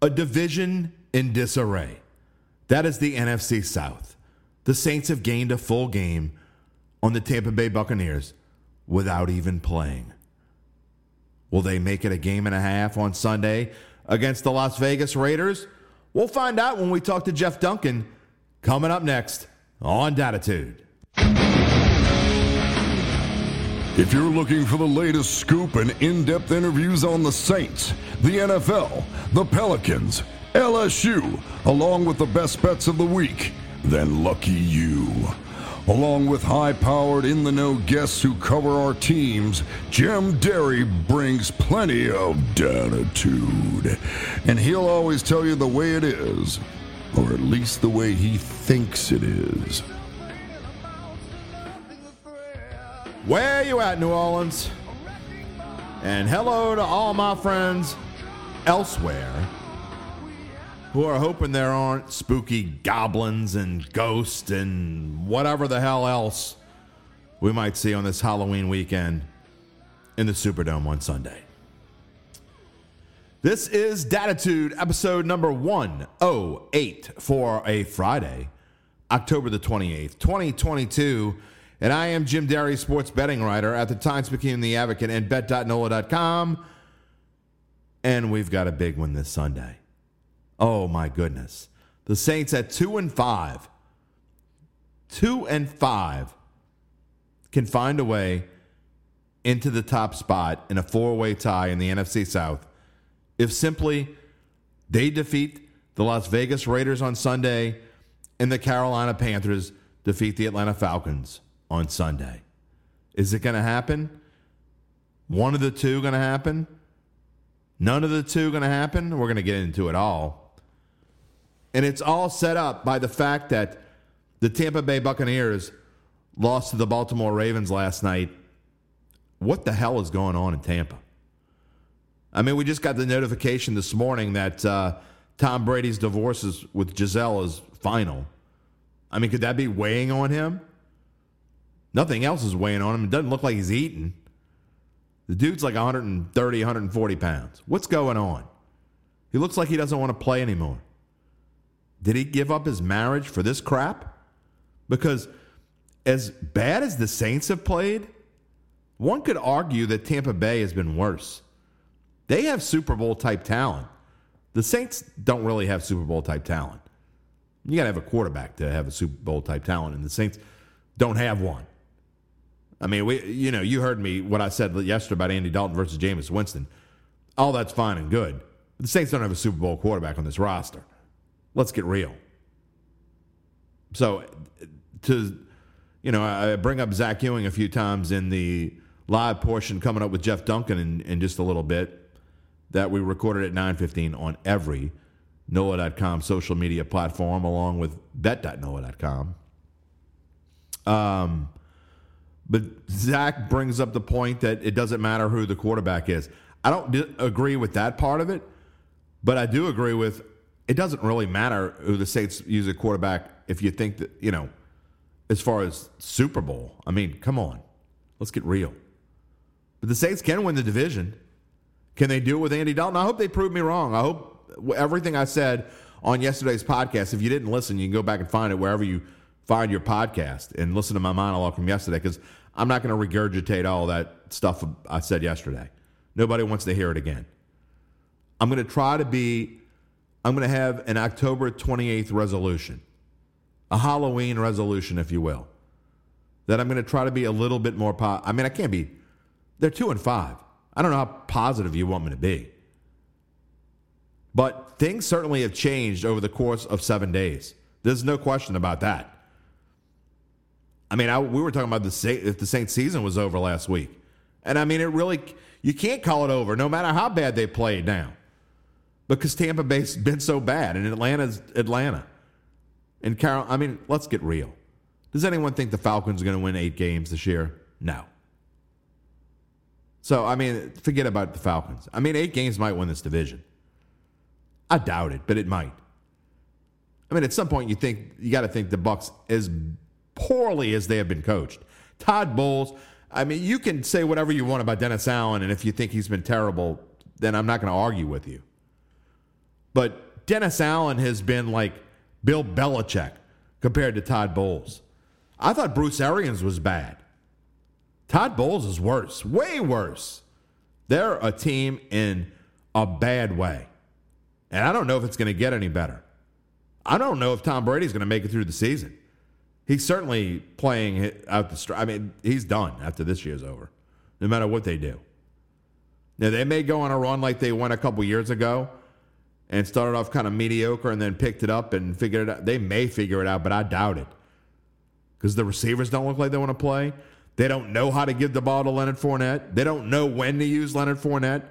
A division in disarray. That is the NFC South. The Saints have gained a full game on the Tampa Bay Buccaneers without even playing. Will they make it a game and a half on Sunday against the Las Vegas Raiders? We'll find out when we talk to Jeff Duncan coming up next on Datitude. If you're looking for the latest scoop and in depth interviews on the Saints, the NFL, the Pelicans, LSU, along with the best bets of the week, then lucky you. Along with high powered, in the know guests who cover our teams, Jim Derry brings plenty of datitude. And he'll always tell you the way it is, or at least the way he thinks it is. Where you at, New Orleans? And hello to all my friends elsewhere who are hoping there aren't spooky goblins and ghosts and whatever the hell else we might see on this Halloween weekend in the Superdome on Sunday. This is Datitude, episode number 108 for a Friday, October the 28th, 2022. And I am Jim Derry, sports betting writer at the Times Picayune The Advocate and bet.nola.com. And we've got a big one this Sunday. Oh my goodness. The Saints at 2 and 5. 2 and 5 can find a way into the top spot in a four-way tie in the NFC South if simply they defeat the Las Vegas Raiders on Sunday and the Carolina Panthers defeat the Atlanta Falcons on Sunday. Is it going to happen? One of the two going to happen? None of the two going to happen? We're going to get into it all. And it's all set up by the fact that the Tampa Bay Buccaneers lost to the Baltimore Ravens last night. What the hell is going on in Tampa? I mean, we just got the notification this morning that uh, Tom Brady's divorce is, with Gisele is final. I mean, could that be weighing on him? Nothing else is weighing on him. It doesn't look like he's eating. The dude's like 130, 140 pounds. What's going on? He looks like he doesn't want to play anymore. Did he give up his marriage for this crap? Because as bad as the Saints have played, one could argue that Tampa Bay has been worse. They have Super Bowl type talent. The Saints don't really have Super Bowl type talent. You got to have a quarterback to have a Super Bowl type talent, and the Saints don't have one. I mean, we, you know, you heard me what I said yesterday about Andy Dalton versus Jameis Winston. All that's fine and good. But the Saints don't have a Super Bowl quarterback on this roster. Let's get real. So, to you know, I bring up Zach Ewing a few times in the live portion coming up with Jeff Duncan in, in just a little bit that we recorded at 9:15 on every NOLA.com social media platform, along with bet.nola.com. Um, but Zach brings up the point that it doesn't matter who the quarterback is. I don't agree with that part of it, but I do agree with it doesn't really matter who the Saints use a quarterback if you think that, you know, as far as Super Bowl. I mean, come on. Let's get real. But the Saints can win the division. Can they do it with Andy Dalton? I hope they prove me wrong. I hope everything I said on yesterday's podcast, if you didn't listen, you can go back and find it wherever you find your podcast and listen to my monologue from yesterday because I'm not going to regurgitate all that stuff I said yesterday. Nobody wants to hear it again. I'm going to try to be, I'm going to have an October 28th resolution, a Halloween resolution, if you will, that I'm going to try to be a little bit more, I mean, I can't be, they're two and five. I don't know how positive you want me to be. But things certainly have changed over the course of seven days. There's no question about that. I mean, I, we were talking about the if the Saints season was over last week, and I mean, it really you can't call it over, no matter how bad they played now, because Tampa Bay's been so bad, and Atlanta's Atlanta, and Carol. I mean, let's get real. Does anyone think the Falcons are going to win eight games this year? No. So I mean, forget about the Falcons. I mean, eight games might win this division. I doubt it, but it might. I mean, at some point, you think you got to think the Bucks as poorly as they have been coached. Todd Bowles, I mean, you can say whatever you want about Dennis Allen, and if you think he's been terrible, then I'm not going to argue with you. But Dennis Allen has been like Bill Belichick compared to Todd Bowles. I thought Bruce Arians was bad. Todd Bowles is worse, way worse. They're a team in a bad way. And I don't know if it's going to get any better. I don't know if Tom Brady's going to make it through the season. He's certainly playing out the str I mean, he's done after this year's over, no matter what they do. Now, they may go on a run like they went a couple years ago and started off kind of mediocre and then picked it up and figured it out. They may figure it out, but I doubt it because the receivers don't look like they want to play. They don't know how to give the ball to Leonard Fournette. They don't know when to use Leonard Fournette.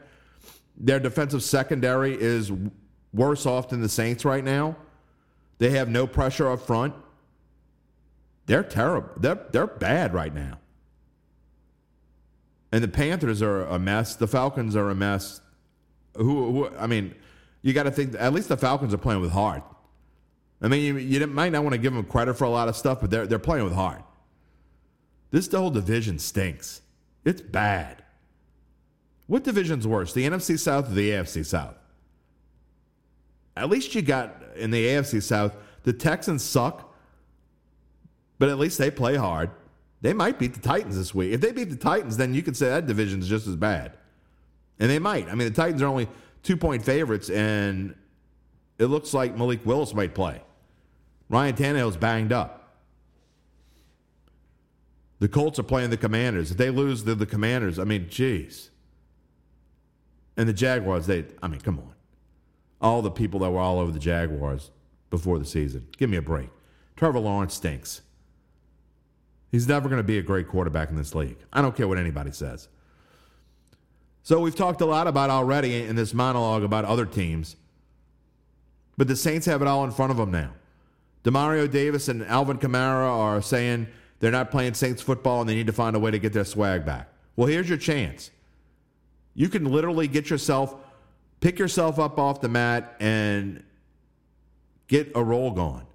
Their defensive secondary is worse off than the Saints right now. They have no pressure up front. They're terrible. They're, they're bad right now. And the Panthers are a mess. The Falcons are a mess. Who, who I mean, you got to think at least the Falcons are playing with heart. I mean, you, you might not want to give them credit for a lot of stuff, but they're, they're playing with heart. This whole division stinks. It's bad. What division's worse, the NFC South or the AFC South? At least you got in the AFC South, the Texans suck, but at least they play hard. They might beat the Titans this week. If they beat the Titans, then you could say that division's just as bad. And they might. I mean, the Titans are only two point favorites, and it looks like Malik Willis might play. Ryan Tannehill's banged up. The Colts are playing the Commanders. If they lose the, the Commanders, I mean, jeez. And the Jaguars, they, I mean, come on. All the people that were all over the Jaguars before the season. Give me a break. Trevor Lawrence stinks. He's never going to be a great quarterback in this league. I don't care what anybody says. So we've talked a lot about already in this monologue about other teams, but the Saints have it all in front of them now. Demario Davis and Alvin Kamara are saying they're not playing Saints football and they need to find a way to get their swag back. Well, here's your chance. You can literally get yourself, pick yourself up off the mat and get a roll going.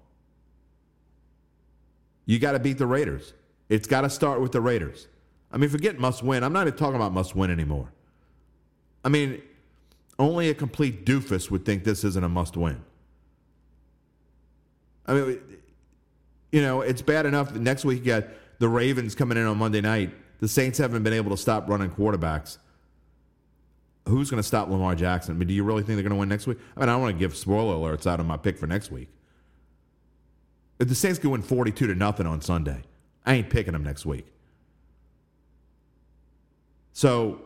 You got to beat the Raiders. It's got to start with the Raiders. I mean, forget must win. I'm not even talking about must win anymore. I mean, only a complete doofus would think this isn't a must win. I mean, you know, it's bad enough next week you got the Ravens coming in on Monday night. The Saints haven't been able to stop running quarterbacks. Who's going to stop Lamar Jackson? I mean, do you really think they're going to win next week? I mean, I don't want to give spoiler alerts out of my pick for next week. If the Saints go win 42 to nothing on Sunday, I ain't picking them next week. So,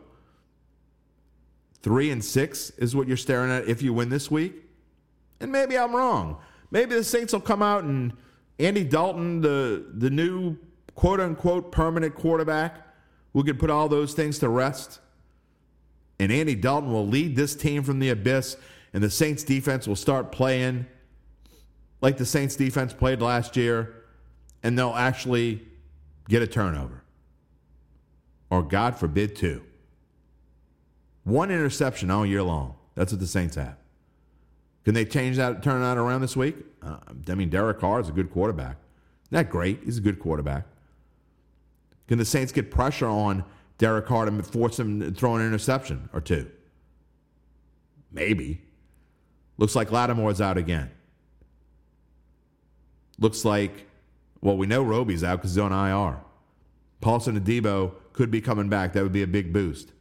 three and six is what you're staring at if you win this week. And maybe I'm wrong. Maybe the Saints will come out and Andy Dalton, the, the new quote unquote permanent quarterback, we could put all those things to rest. And Andy Dalton will lead this team from the abyss, and the Saints defense will start playing like the Saints defense played last year, and they'll actually get a turnover. Or, God forbid, two. One interception all year long. That's what the Saints have. Can they change that, turn that around this week? Uh, I mean, Derek Carr is a good quarterback. Not great. He's a good quarterback. Can the Saints get pressure on Derek Carr to force him to throw an interception or two? Maybe. Looks like Lattimore's out again. Looks like, well, we know Roby's out because he's on IR. Paulson Adebo could be coming back. That would be a big boost.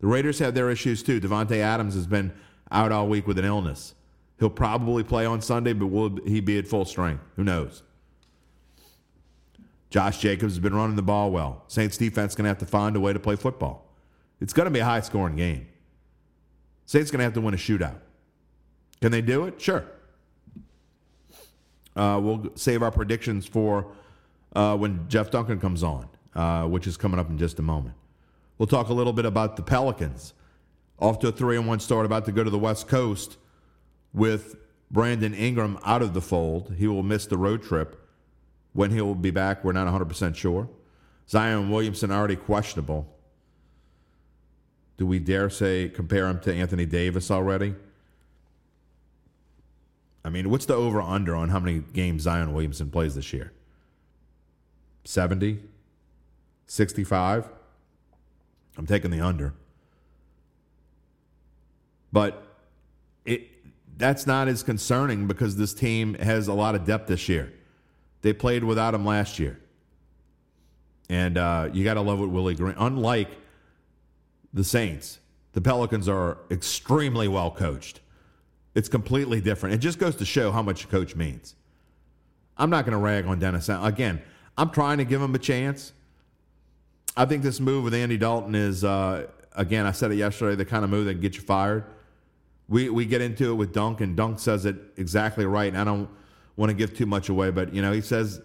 The Raiders have their issues too. Davante Adams has been out all week with an illness. He'll probably play on Sunday, but will he be at full strength? Who knows? Josh Jacobs has been running the ball well. Saints defense going to have to find a way to play football. It's going to be a high scoring game. Saints going to have to win a shootout. Can they do it? Sure. Uh, we'll save our predictions for uh, when Jeff Duncan comes on, uh, which is coming up in just a moment. We'll talk a little bit about the Pelicans. Off to a 3 and 1 start, about to go to the West Coast with Brandon Ingram out of the fold. He will miss the road trip. When he will be back, we're not 100% sure. Zion Williamson already questionable. Do we dare say compare him to Anthony Davis already? I mean, what's the over under on how many games Zion Williamson plays this year? 70? 65? I'm taking the under. But it that's not as concerning because this team has a lot of depth this year. They played without him last year. And uh, you got to love what Willie Green. Unlike the Saints, the Pelicans are extremely well coached. It's completely different. It just goes to show how much a coach means. I'm not going to rag on Dennis. Again, I'm trying to give him a chance. I think this move with Andy Dalton is, uh, again, I said it yesterday, the kind of move that can get you fired. We, we get into it with Dunk, and Dunk says it exactly right. And I don't want to give too much away, but, you know, he says,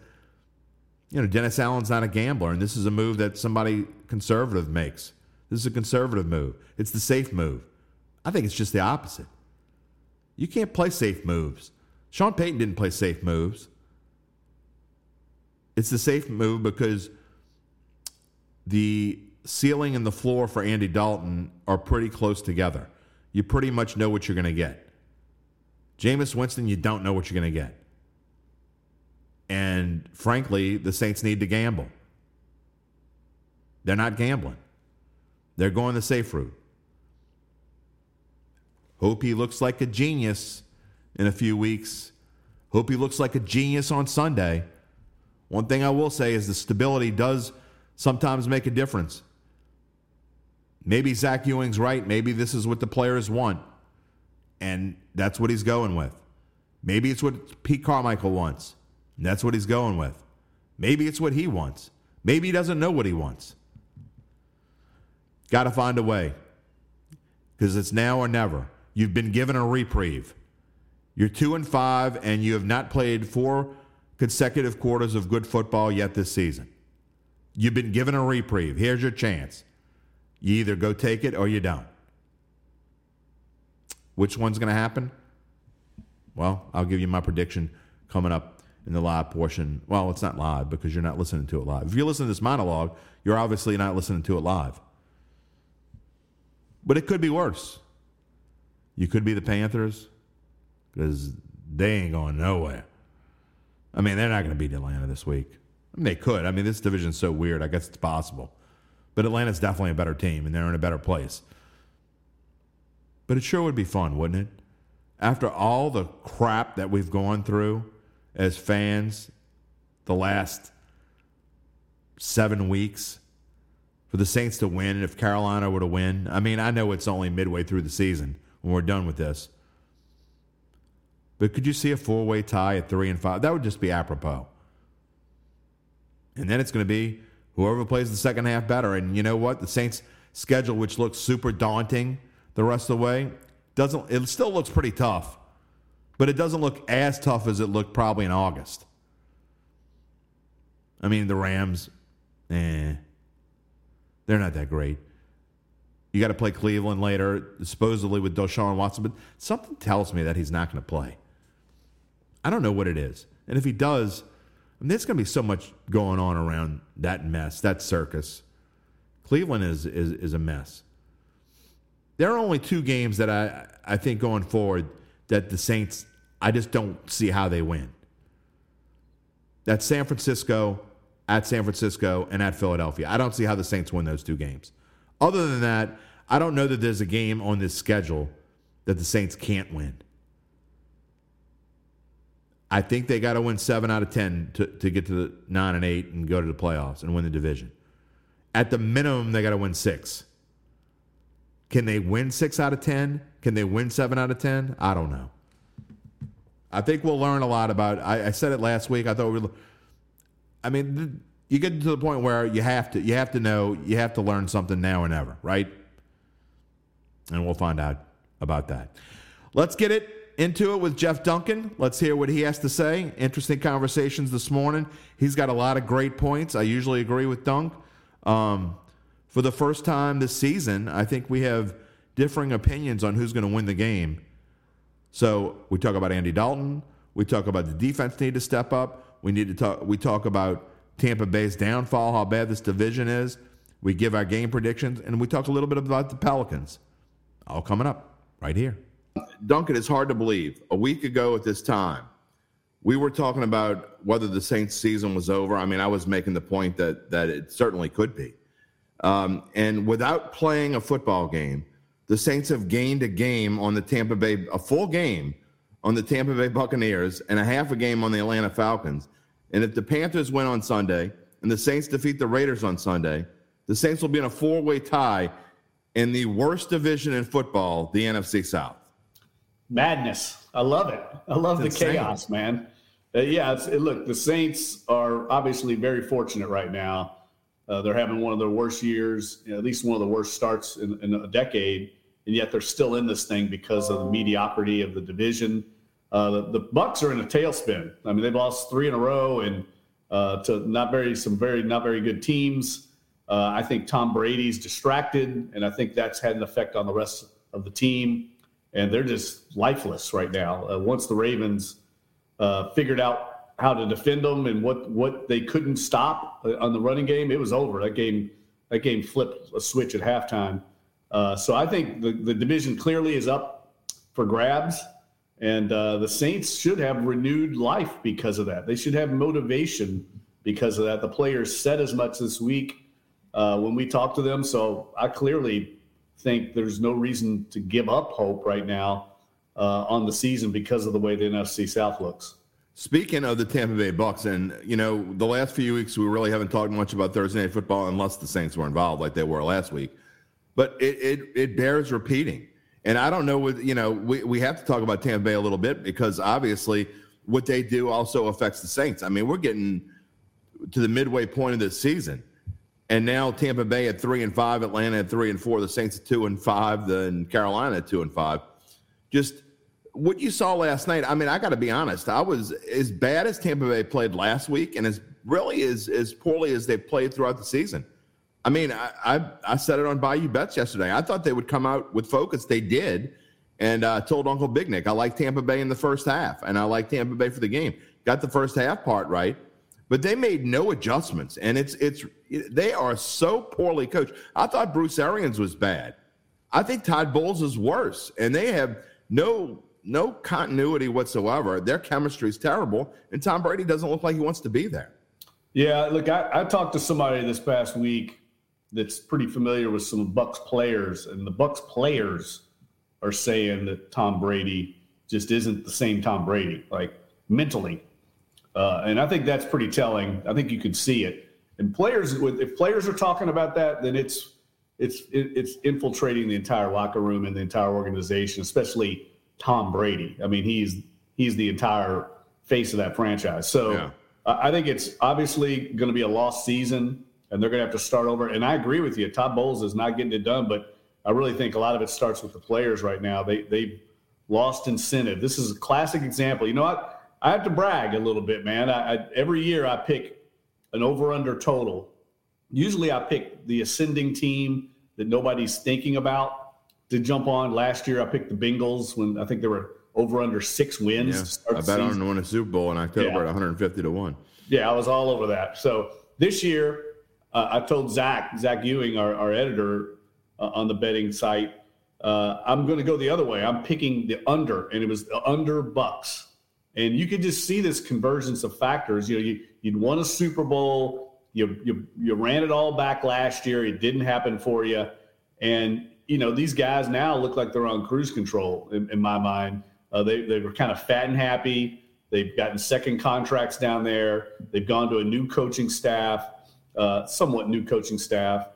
you know, Dennis Allen's not a gambler, and this is a move that somebody conservative makes. This is a conservative move. It's the safe move. I think it's just the opposite. You can't play safe moves. Sean Payton didn't play safe moves. It's the safe move because the ceiling and the floor for Andy Dalton are pretty close together. You pretty much know what you're going to get. Jameis Winston, you don't know what you're going to get. And frankly, the Saints need to gamble. They're not gambling. They're going the safe route. Hope he looks like a genius in a few weeks. Hope he looks like a genius on Sunday. One thing I will say is the stability does sometimes make a difference. Maybe Zach Ewing's right. Maybe this is what the players want. And that's what he's going with. Maybe it's what Pete Carmichael wants. And that's what he's going with. Maybe it's what he wants. Maybe he doesn't know what he wants. Got to find a way because it's now or never. You've been given a reprieve. You're two and five, and you have not played four consecutive quarters of good football yet this season. You've been given a reprieve. Here's your chance. You either go take it or you don't. Which one's going to happen? Well, I'll give you my prediction coming up in the live portion. Well, it's not live because you're not listening to it live. If you listen to this monologue, you're obviously not listening to it live. But it could be worse. You could be the Panthers because they ain't going nowhere. I mean, they're not going to beat Atlanta this week. I mean, they could. I mean, this division's so weird. I guess it's possible. But Atlanta's definitely a better team, and they're in a better place. But it sure would be fun, wouldn't it? After all the crap that we've gone through as fans the last seven weeks, for the Saints to win, and if Carolina were to win, I mean, I know it's only midway through the season when we're done with this. But could you see a four way tie at three and five? That would just be apropos. And then it's going to be whoever plays the second half better. And you know what? The Saints' schedule, which looks super daunting the rest of the way, doesn't. It still looks pretty tough, but it doesn't look as tough as it looked probably in August. I mean, the Rams, eh. They're not that great. You got to play Cleveland later, supposedly with Deshaun Watson, but something tells me that he's not going to play. I don't know what it is. And if he does, I mean, there's going to be so much going on around that mess, that circus. Cleveland is, is, is a mess. There are only two games that I, I think going forward that the Saints, I just don't see how they win. That's San Francisco at San Francisco and at Philadelphia. I don't see how the Saints win those two games. Other than that, I don't know that there's a game on this schedule that the Saints can't win. I think they got to win seven out of 10 to, to get to the nine and eight and go to the playoffs and win the division. At the minimum, they got to win six. Can they win six out of 10? Can they win seven out of 10? I don't know. I think we'll learn a lot about. I, I said it last week. I thought we I mean, you get to the point where you have to you have to know you have to learn something now or never, right? And we'll find out about that. Let's get it into it with Jeff Duncan. Let's hear what he has to say. Interesting conversations this morning. He's got a lot of great points. I usually agree with Dunk. Um, for the first time this season, I think we have differing opinions on who's going to win the game. So we talk about Andy Dalton. We talk about the defense need to step up. We need to talk. We talk about Tampa Bay's downfall, how bad this division is. We give our game predictions, and we talk a little bit about the Pelicans. All coming up right here. Duncan, it's hard to believe. A week ago at this time, we were talking about whether the Saints' season was over. I mean, I was making the point that that it certainly could be. Um, and without playing a football game, the Saints have gained a game on the Tampa Bay, a full game on the Tampa Bay Buccaneers, and a half a game on the Atlanta Falcons. And if the Panthers win on Sunday and the Saints defeat the Raiders on Sunday, the Saints will be in a four way tie in the worst division in football, the NFC South. Madness. I love it. I love it's the insane. chaos, man. Uh, yeah, it, look, the Saints are obviously very fortunate right now. Uh, they're having one of their worst years, you know, at least one of the worst starts in, in, a decade, and yet they're still in this thing because of the mediocrity of the division. Uh, the, the, Bucks are in a tailspin. I mean, they've lost three in a row, and uh, to not very some very not very good teams. Uh, I think Tom Brady's distracted, and I think that's had an effect on the rest of the team, and they're just lifeless right now. Uh, once the Ravens uh, figured out how to defend them and what what they couldn't stop on the running game, it was over. That game that game flipped a switch at halftime. So I think the, the division clearly is up for grabs, and uh, the Saints should have renewed life because of that. They should have motivation because of that. The players said as much this week uh, when we talked to them. So I clearly think there's no reason to give up hope right now uh, on the season because of the way the NFC South looks. Speaking of the Tampa Bay Bucks, and you know, the last few weeks we really haven't talked much about Thursday Night Football unless the Saints were involved, like they were last week. But it it, it bears repeating, and I don't know what you know. We we have to talk about Tampa Bay a little bit because obviously what they do also affects the Saints. I mean, we're getting to the midway point of this season, and now Tampa Bay at three and five, Atlanta at three and four, the Saints at two and five, then Carolina at two and five. Just what you saw last night, I mean, I got to be honest. I was as bad as Tampa Bay played last week, and as really as as poorly as they played throughout the season. I mean, I, I, I said it on Bayou Bets yesterday. I thought they would come out with focus. They did, and I uh, told Uncle Big Nick I like Tampa Bay in the first half, and I like Tampa Bay for the game. Got the first half part right, but they made no adjustments, and it's it's they are so poorly coached. I thought Bruce Arians was bad. I think Todd Bowles is worse, and they have no no continuity whatsoever. Their chemistry is terrible, and Tom Brady doesn't look like he wants to be there. Yeah, look, I, I talked to somebody this past week that's pretty familiar with some Bucks players, and the Bucks players are saying that Tom Brady just isn't the same Tom Brady, like mentally. Uh, and I think that's pretty telling. I think you can see it. And players, if players are talking about that, then it's it's it's infiltrating the entire locker room and the entire organization, especially Tom Brady. I mean, he's he's the entire face of that franchise. So yeah. I think it's obviously going to be a lost season, and they're going to have to start over. And I agree with you. Todd Bowles is not getting it done, but I really think a lot of it starts with the players right now. They they lost incentive. This is a classic example. You know what? I have to brag a little bit, man. I, I, every year I pick an over under total. Usually I pick the ascending team that nobody's thinking about to jump on. Last year, I picked the Bengals when I think they were over under six wins. Yeah, I bet on to win a Super Bowl in October yeah. at 150 to one. Yeah, I was all over that. So this year, uh, I told Zach Zach Ewing, our, our editor uh, on the betting site, uh, I'm going to go the other way. I'm picking the under, and it was under Bucks. And you could just see this convergence of factors. You know, you, you'd won a Super Bowl. You, you, you ran it all back last year. It didn't happen for you. And you know, these guys now look like they're on cruise control in, in my mind. Uh, they, they were kind of fat and happy. They've gotten second contracts down there. They've gone to a new coaching staff, uh, somewhat new coaching staff.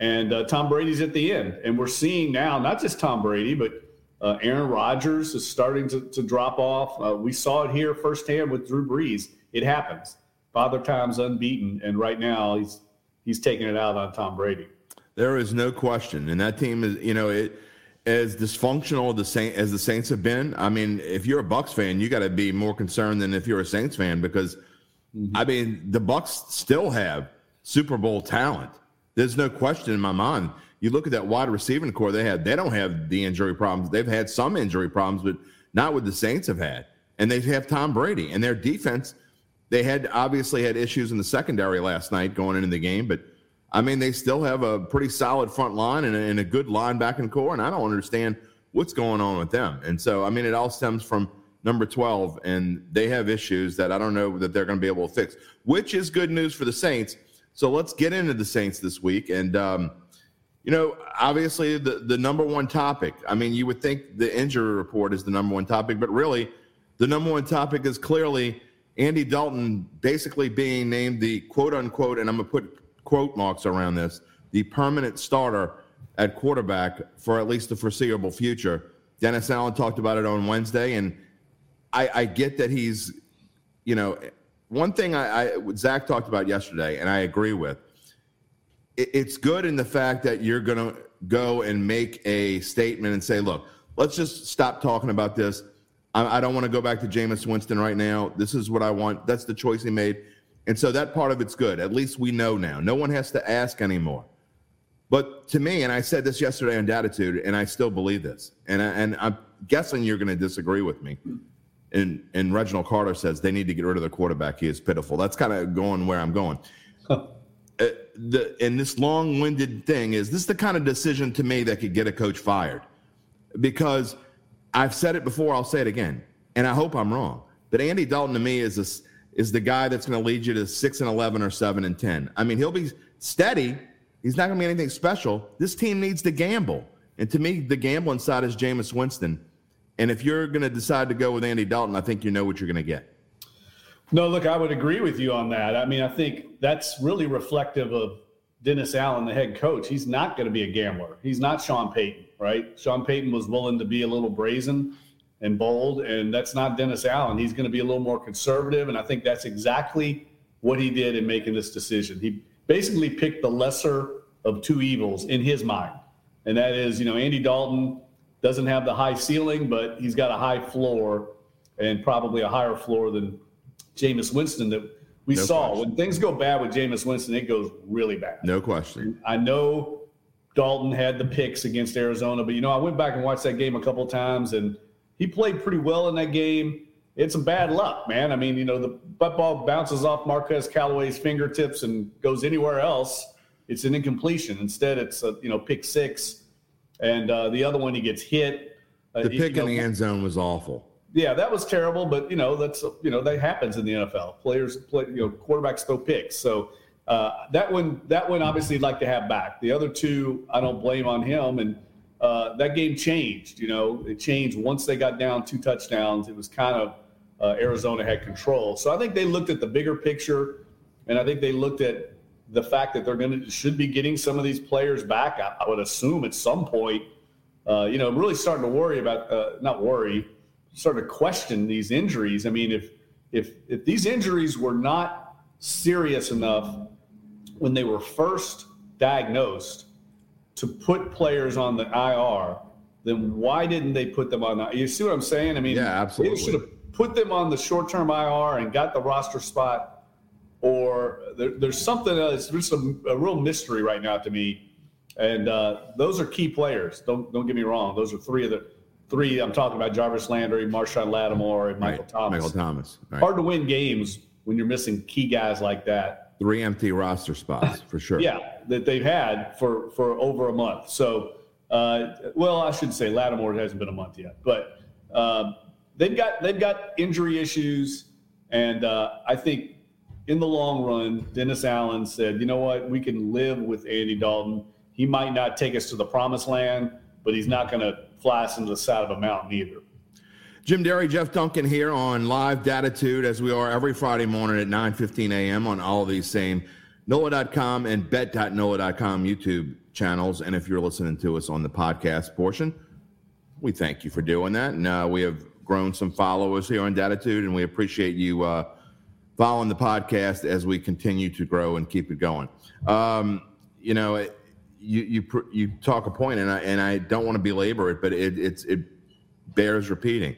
And uh, Tom Brady's at the end. And we're seeing now, not just Tom Brady, but uh, Aaron Rodgers is starting to, to drop off. Uh, we saw it here firsthand with Drew Brees. It happens. Father time's unbeaten. And right now, he's, he's taking it out on Tom Brady. There is no question, and that team is you know it as dysfunctional the Saint as the Saints have been. I mean, if you're a Bucks fan, you got to be more concerned than if you're a Saints fan because mm-hmm. I mean the Bucks still have Super Bowl talent. There's no question in my mind. You look at that wide receiving corps they had; they don't have the injury problems. They've had some injury problems, but not what the Saints have had. And they have Tom Brady and their defense. They had obviously had issues in the secondary last night going into the game, but I mean, they still have a pretty solid front line and a, and a good linebacking corps, and I don't understand what's going on with them. And so, I mean, it all stems from number 12, and they have issues that I don't know that they're going to be able to fix, which is good news for the Saints. So let's get into the Saints this week. And, um, you know, obviously the, the number one topic. I mean, you would think the injury report is the number one topic, but really, the number one topic is clearly Andy Dalton basically being named the quote unquote, and I'm going to put quote marks around this, the permanent starter at quarterback for at least the foreseeable future. Dennis Allen talked about it on Wednesday, and I, I get that he's, you know, one thing I, I Zach talked about yesterday, and I agree with it's good in the fact that you're going to go and make a statement and say, look, let's just stop talking about this. I, I don't want to go back to Jameis Winston right now. This is what I want. That's the choice he made. And so that part of it's good. At least we know now. No one has to ask anymore. But to me, and I said this yesterday on Datitude, and I still believe this, and, I, and I'm guessing you're going to disagree with me. And, and Reginald Carter says they need to get rid of the quarterback. He is pitiful. That's kind of going where I'm going. Uh, the and this long-winded thing is this is the kind of decision to me that could get a coach fired because I've said it before, I'll say it again, and I hope I'm wrong. But Andy Dalton to me is a, is the guy that's going to lead you to six and eleven or seven and ten. I mean, he'll be steady. He's not going to be anything special. This team needs to gamble, and to me, the gambling side is Jameis Winston. And if you're going to decide to go with Andy Dalton, I think you know what you're going to get. No, look, I would agree with you on that. I mean, I think that's really reflective of Dennis Allen, the head coach. He's not going to be a gambler. He's not Sean Payton, right? Sean Payton was willing to be a little brazen and bold, and that's not Dennis Allen. He's going to be a little more conservative, and I think that's exactly what he did in making this decision. He basically picked the lesser of two evils in his mind, and that is, you know, Andy Dalton doesn't have the high ceiling, but he's got a high floor and probably a higher floor than Jameis Winston that we no saw. Question. When things go bad with Jameis Winston, it goes really bad. No question. I know Dalton had the picks against Arizona, but you know, I went back and watched that game a couple times and he played pretty well in that game. It's some bad luck, man. I mean, you know, the butt ball bounces off Marquez Callaway's fingertips and goes anywhere else. It's an incompletion. Instead, it's a you know pick six, and uh, the other one he gets hit. Uh, the pick you know, in the end zone was awful yeah, that was terrible, but you know that's you know that happens in the NFL. Players play, you know, quarterbacks throw picks. So uh, that one, that one, obviously, I'd like to have back. The other two, I don't blame on him, and uh, that game changed. You know, it changed once they got down two touchdowns. It was kind of uh, Arizona had control. So I think they looked at the bigger picture, and I think they looked at the fact that they're going to should be getting some of these players back. I, I would assume at some point. Uh, you know, I'm really starting to worry about uh, not worry sort of question these injuries. I mean, if if if these injuries were not serious enough when they were first diagnosed to put players on the IR, then why didn't they put them on? The, you see what I'm saying? I mean, yeah, absolutely. They should have put them on the short-term IR and got the roster spot, or there, there's something else. There's a, a, real mystery right now to me, and uh, those are key players. Don't don't get me wrong; those are three of the three, I'm talking about Jarvis Landry, Marshon Lattimore, and Michael right. Thomas. Michael Thomas. Right. Hard to win games when you're missing key guys like that. Three empty roster spots for sure. yeah, that they've had for for over a month. So, uh, well, I shouldn't say Lattimore hasn't been a month yet, but um, they've got they've got injury issues, and uh, I think in the long run, Dennis Allen said, you know what, we can live with Andy Dalton. He might not take us to the promised land, but he's not going to fly us into the side of a mountain either. Jim Derry, Jeff Duncan here on Live Datitude, as we are every Friday morning at 9.15 a.m. on all these same NOLA.com and bet.NOLA.com YouTube channels. And if you're listening to us on the podcast portion, we thank you for doing that. And uh, we have grown some followers here on Datitude, and we appreciate you uh, following the podcast as we continue to grow and keep it going. Um, you know, you you you talk a point, and I and I don't want to belabor it, but it it's it bears repeating.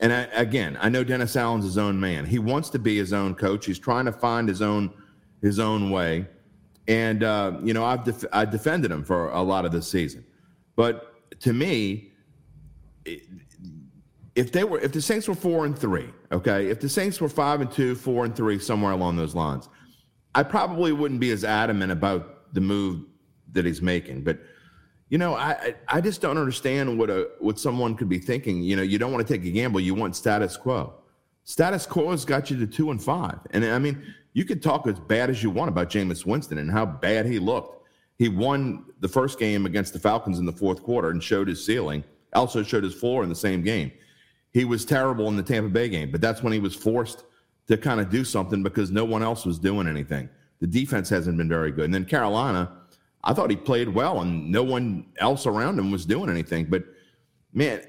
And I, again, I know Dennis Allen's his own man. He wants to be his own coach. He's trying to find his own his own way. And uh, you know, I've def- I defended him for a lot of this season, but to me, if they were if the Saints were four and three, okay, if the Saints were five and two, four and three, somewhere along those lines, I probably wouldn't be as adamant about the move that he's making. But you know, I I just don't understand what a what someone could be thinking. You know, you don't want to take a gamble. You want status quo. Status quo has got you to two and five. And I mean, you could talk as bad as you want about Jameis Winston and how bad he looked He won the first game against the Falcons in the fourth quarter and showed his ceiling. Also showed his floor in the same game. He was terrible in the Tampa Bay game, but that's when he was forced to kind of do something because no one else was doing anything. The defense hasn't been very good. And then Carolina, I thought he played well and no one else around him was doing anything. But man,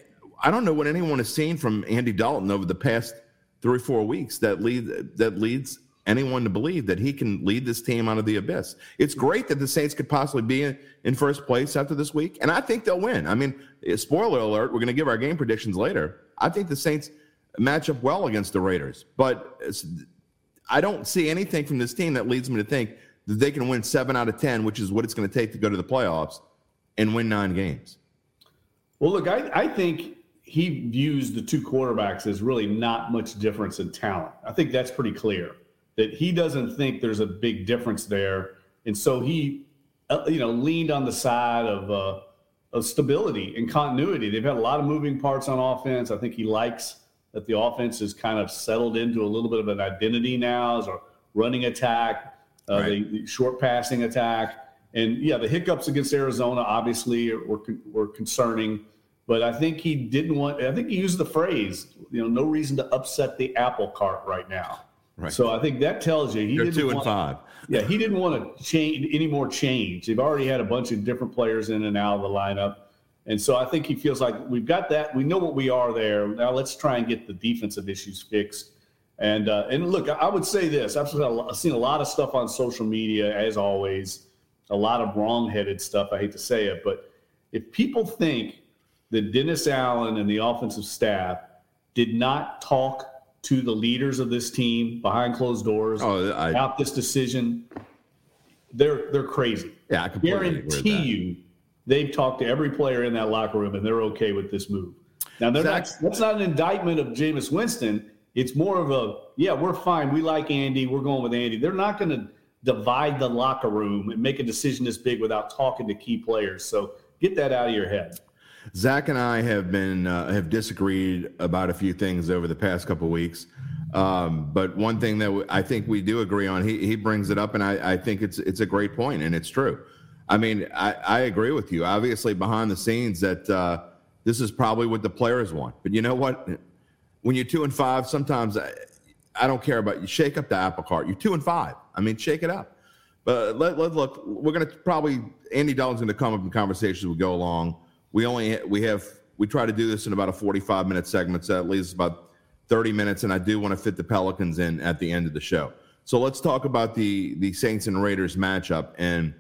I don't know what anyone has seen from Andy Dalton over the past three, or four weeks that lead that leads anyone to believe that he can lead this team out of the abyss. It's great that the Saints could possibly be in, in first place after this week, and I think they'll win. I mean, eh, spoiler alert, we're going to give our game predictions later. I think the Saints match up well against the Raiders, but I don't see anything from this team that leads me to think that they can win seven out of 10, which is what it's going to take to go to the playoffs and win nine games. Well, look, I, I think he views the two quarterbacks as really not much difference in talent. I think that's pretty clear that he doesn't think there's a big difference there. And so he, uh, you know, leaned on the side of, uh, of stability and continuity. They've had a lot of moving parts on offense. I think he likes that the offense is kind of settled into a little bit of an identity now as a running attack, uh, right. the, the, short passing attack. And yeah, the hiccups against Arizona obviously were, were concerning, but I think he didn't want, I think he used the phrase, you know, no reason to upset the apple cart right now. Right. So I think that tells you he They're didn't two and want, five. Yeah, he didn't want to change any more change. They've already had a bunch of different players in and out of the lineup. And so I think he feels like we've got that. We know what we are there. Now let's try and get the defensive issues fixed. And uh, and look, I would say this: I've seen a lot of stuff on social media, as always, a lot of wrong-headed stuff. I hate to say it, but if people think that Dennis Allen and the offensive staff did not talk to the leaders of this team behind closed doors oh, I, about this decision, they're they're crazy. Yeah, I guarantee you they've talked to every player in that locker room and they're okay with this move. Now, they're not, that's not an indictment of Jameis Winston. It's more of a, yeah, we're fine. We like Andy. We're going with Andy. They're not going to divide the locker room and make a decision this big without talking to key players. So get that out of your head. Zach and I have been uh, have disagreed about a few things over the past couple weeks, um, but one thing that I think we do agree on, he he brings it up, and I, I think it's it's a great point, and it's true. I mean, I, I agree with you. Obviously, behind the scenes, that uh, this is probably what the players want. But you know what? When you're two and five, sometimes I, I don't care about you. Shake up the apple cart. You're two and five. I mean, shake it up. But let, let look. We're to probably Andy Dalton's to come up in conversations we go along. We only we have we try to do this in about a 45 minute segment, so at least about 30 minutes, and I do want to fit the Pelicans in at the end of the show. So let's talk about the the Saints and Raiders matchup and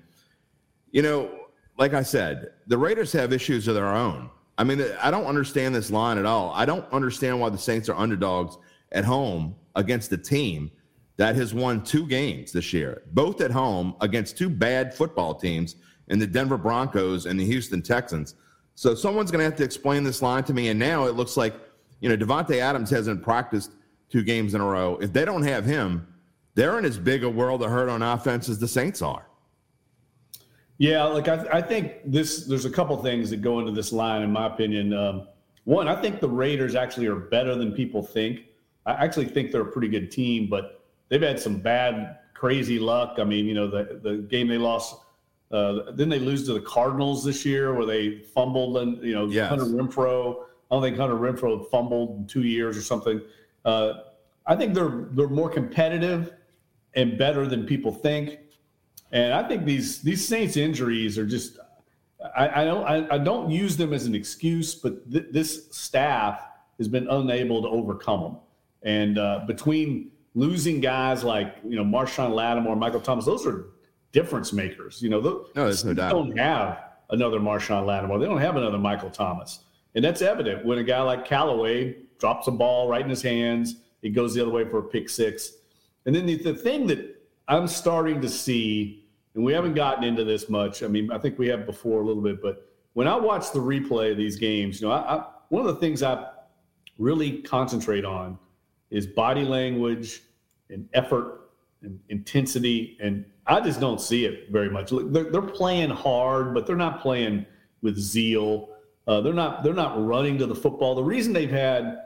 you know, like I said, the Raiders have issues of their own. I mean, I don't understand this line at all. I don't understand why the Saints are underdogs at home against a team that has won two games this year, both at home against two bad football teams in the Denver Broncos and the Houston Texans. So someone's going to have to explain this line to me. And now it looks like, you know, Davante Adams hasn't practiced two games in a row. If they don't have him, they're in as big a world of hurt on offense as the Saints are. Yeah, like I, I think this. There's a couple things that go into this line, in my opinion. Um, one, I think the Raiders actually are better than people think. I actually think they're a pretty good team, but they've had some bad, crazy luck. I mean, you know, the the game they lost. Uh, then they lose to the Cardinals this year, where they fumbled, and you know, yes. Hunter Renfrow. I don't think Hunter Renfrow fumbled in two years or something. Uh, I think they're they're more competitive and better than people think. And I think these these Saints injuries are just I, I don't I, I, don't use them as an excuse, but th- this staff has been unable to overcome them. And uh, between losing guys like you know Marshon Lattimore, Michael Thomas, those are difference makers. You know, the, no, there's no doubt. Don't have another Marshon Lattimore. They don't have another Michael Thomas, and that's evident when a guy like Callaway drops a ball right in his hands. It goes the other way for a pick six. And then the, the thing that I'm starting to see, and we haven't gotten into this much. I mean, I think we have before a little bit, but when I watch the replay of these games, you know, I, I, one of the things I really concentrate on is body language and effort and intensity. And I just don't see it very much. They're, they're playing hard, but they're not playing with zeal. Uh, they're not they're not running to the football. The reason they've had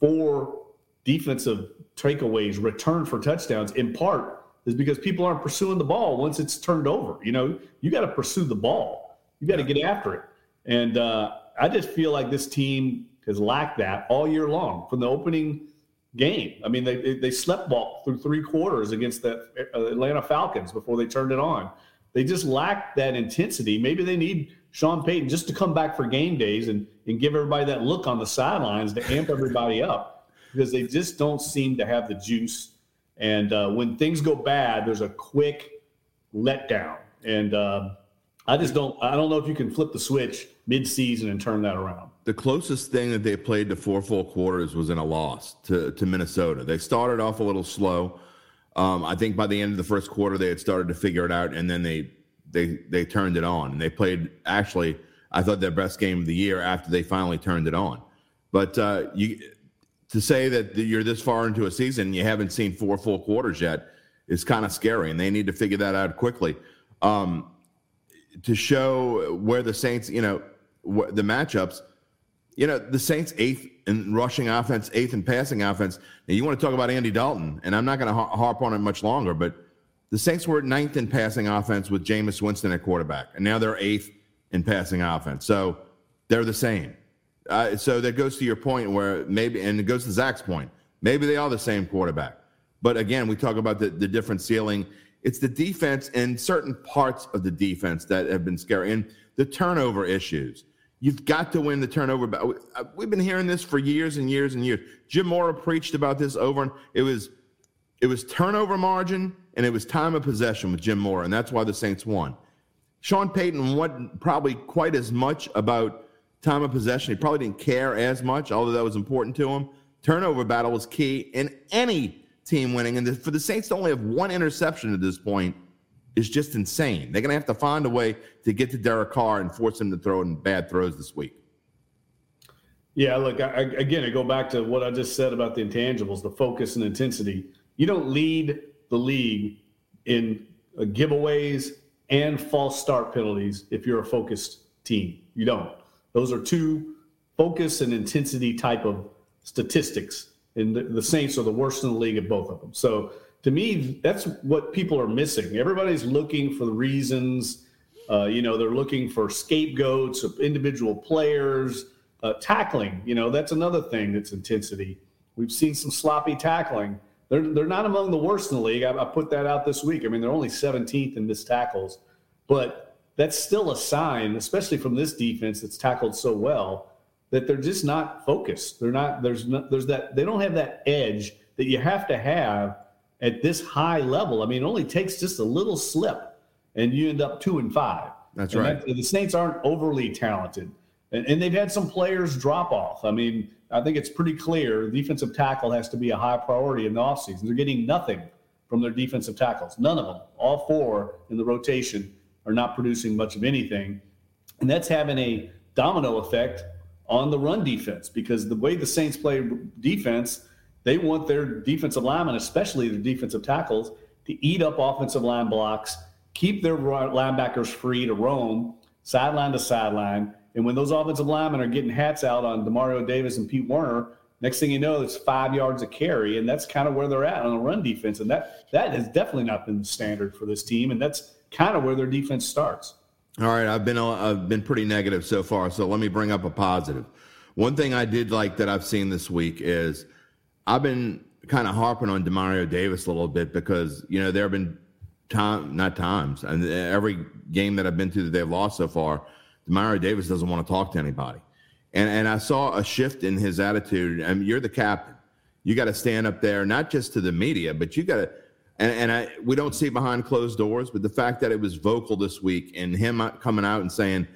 four defensive takeaways returned for touchdowns, in part, is because people aren't pursuing the ball once it's turned over. You know, you got to pursue the ball. You got to get after it. And uh, I just feel like this team has lacked that all year long from the opening game. I mean, they they slept ball through three quarters against the uh, Atlanta Falcons before they turned it on. They just lack that intensity. Maybe they need Sean Payton just to come back for game days and, and give everybody that look on the sidelines to amp everybody up because they just don't seem to have the juice. And uh, when things go bad, there's a quick letdown. And uh, I just don't. I don't know if you can flip the switch mid-season and turn that around. The closest thing that they played to four full quarters was in a loss to to Minnesota. They started off a little slow. Um, I think by the end of the first quarter, they had started to figure it out, and then they they they turned it on, and they played actually. I thought their best game of the year after they finally turned it on. But uh, you to say that you're this far into a season, and you haven't seen four full quarters yet, is kind of scary, and they need to figure that out quickly. Um, to show where the Saints, you know, the matchups. You know, the Saints eighth in rushing offense, eighth in passing offense. Now, you want to talk about Andy Dalton, and I'm not going to harp on it much longer, but the Saints were ninth in passing offense with Jameis Winston at quarterback, and now they're eighth in passing offense. So they're the same. Uh, so that goes to your point where maybe, and it goes to Zach's point, maybe they are the same quarterback. But again, we talk about the, the different ceiling it's the defense and certain parts of the defense that have been scary and the turnover issues. You've got to win the turnover. battle. Uh, we've been hearing this for years and years and years. Jim Mora preached about this over and it was it was turnover margin and it was time of possession with Jim Mora, and that's why the Saints won. Sean Payton wasn't probably quite as much about time of possession. He probably didn't care as much, although that was important to him. Turnover battle was key in any team winning. And for the Saints to only have one interception at this point is just insane. They're going to have to find a way to get to Derek Carr and force him to throw in bad throws this week. Yeah, look, I, again, I go back to what I just said about the intangibles, the focus and intensity. You don't lead the league in uh, giveaways and false start penalties if you're a focused team. You don't. Those are two focus and intensity type of statistics and the, Saints are the worst in the league at both of them. So to me, that's what people are missing. Everybody's looking for the reasons. Uh, you know, they're looking for scapegoats of individual players. Uh, tackling, you know, that's another thing that's intensity. We've seen some sloppy tackling. They're, they're not among the worst in the league. I, I put that out this week. I mean, they're only 17th in missed tackles, but that's still a sign, especially from this defense that's tackled so well, that they're just not focused. They're not there's not there's that they don't have that edge that you have to have at this high level. I mean, it only takes just a little slip and you end up two and five. That's and right. That, the Saints aren't overly talented. And, and, they've had some players drop off. I mean, I think it's pretty clear defensive tackle has to be a high priority in the offseason. They're getting nothing from their defensive tackles. None of them. All four in the rotation are not producing much of anything. And that's having a domino effect on the run defense because the way the Saints play defense, they want their defensive linemen, especially their defensive tackles, to eat up offensive line blocks, keep their linebackers free to roam sideline to sideline. And when those offensive linemen are getting hats out on Demario Davis and Pete Werner, next thing you know, it's five yards of carry, and that's kind of where they're at on the run defense. And that that has definitely not been the standard for this team, and that's kind of where their defense starts. All right, I've been I've been pretty negative so far, so let me bring up a positive. One thing I did like that I've seen this week is I've been kind of harping on Demario Davis a little bit because you know there have been time, not times, and every game that I've been to that they've lost so far, Demario Davis doesn't want to talk to anybody, and and I saw a shift in his attitude. I mean, you're the captain, you got to stand up there, not just to the media, but you got to and, and I, we don't see behind closed doors, but the fact that it was vocal this week and him coming out and saying,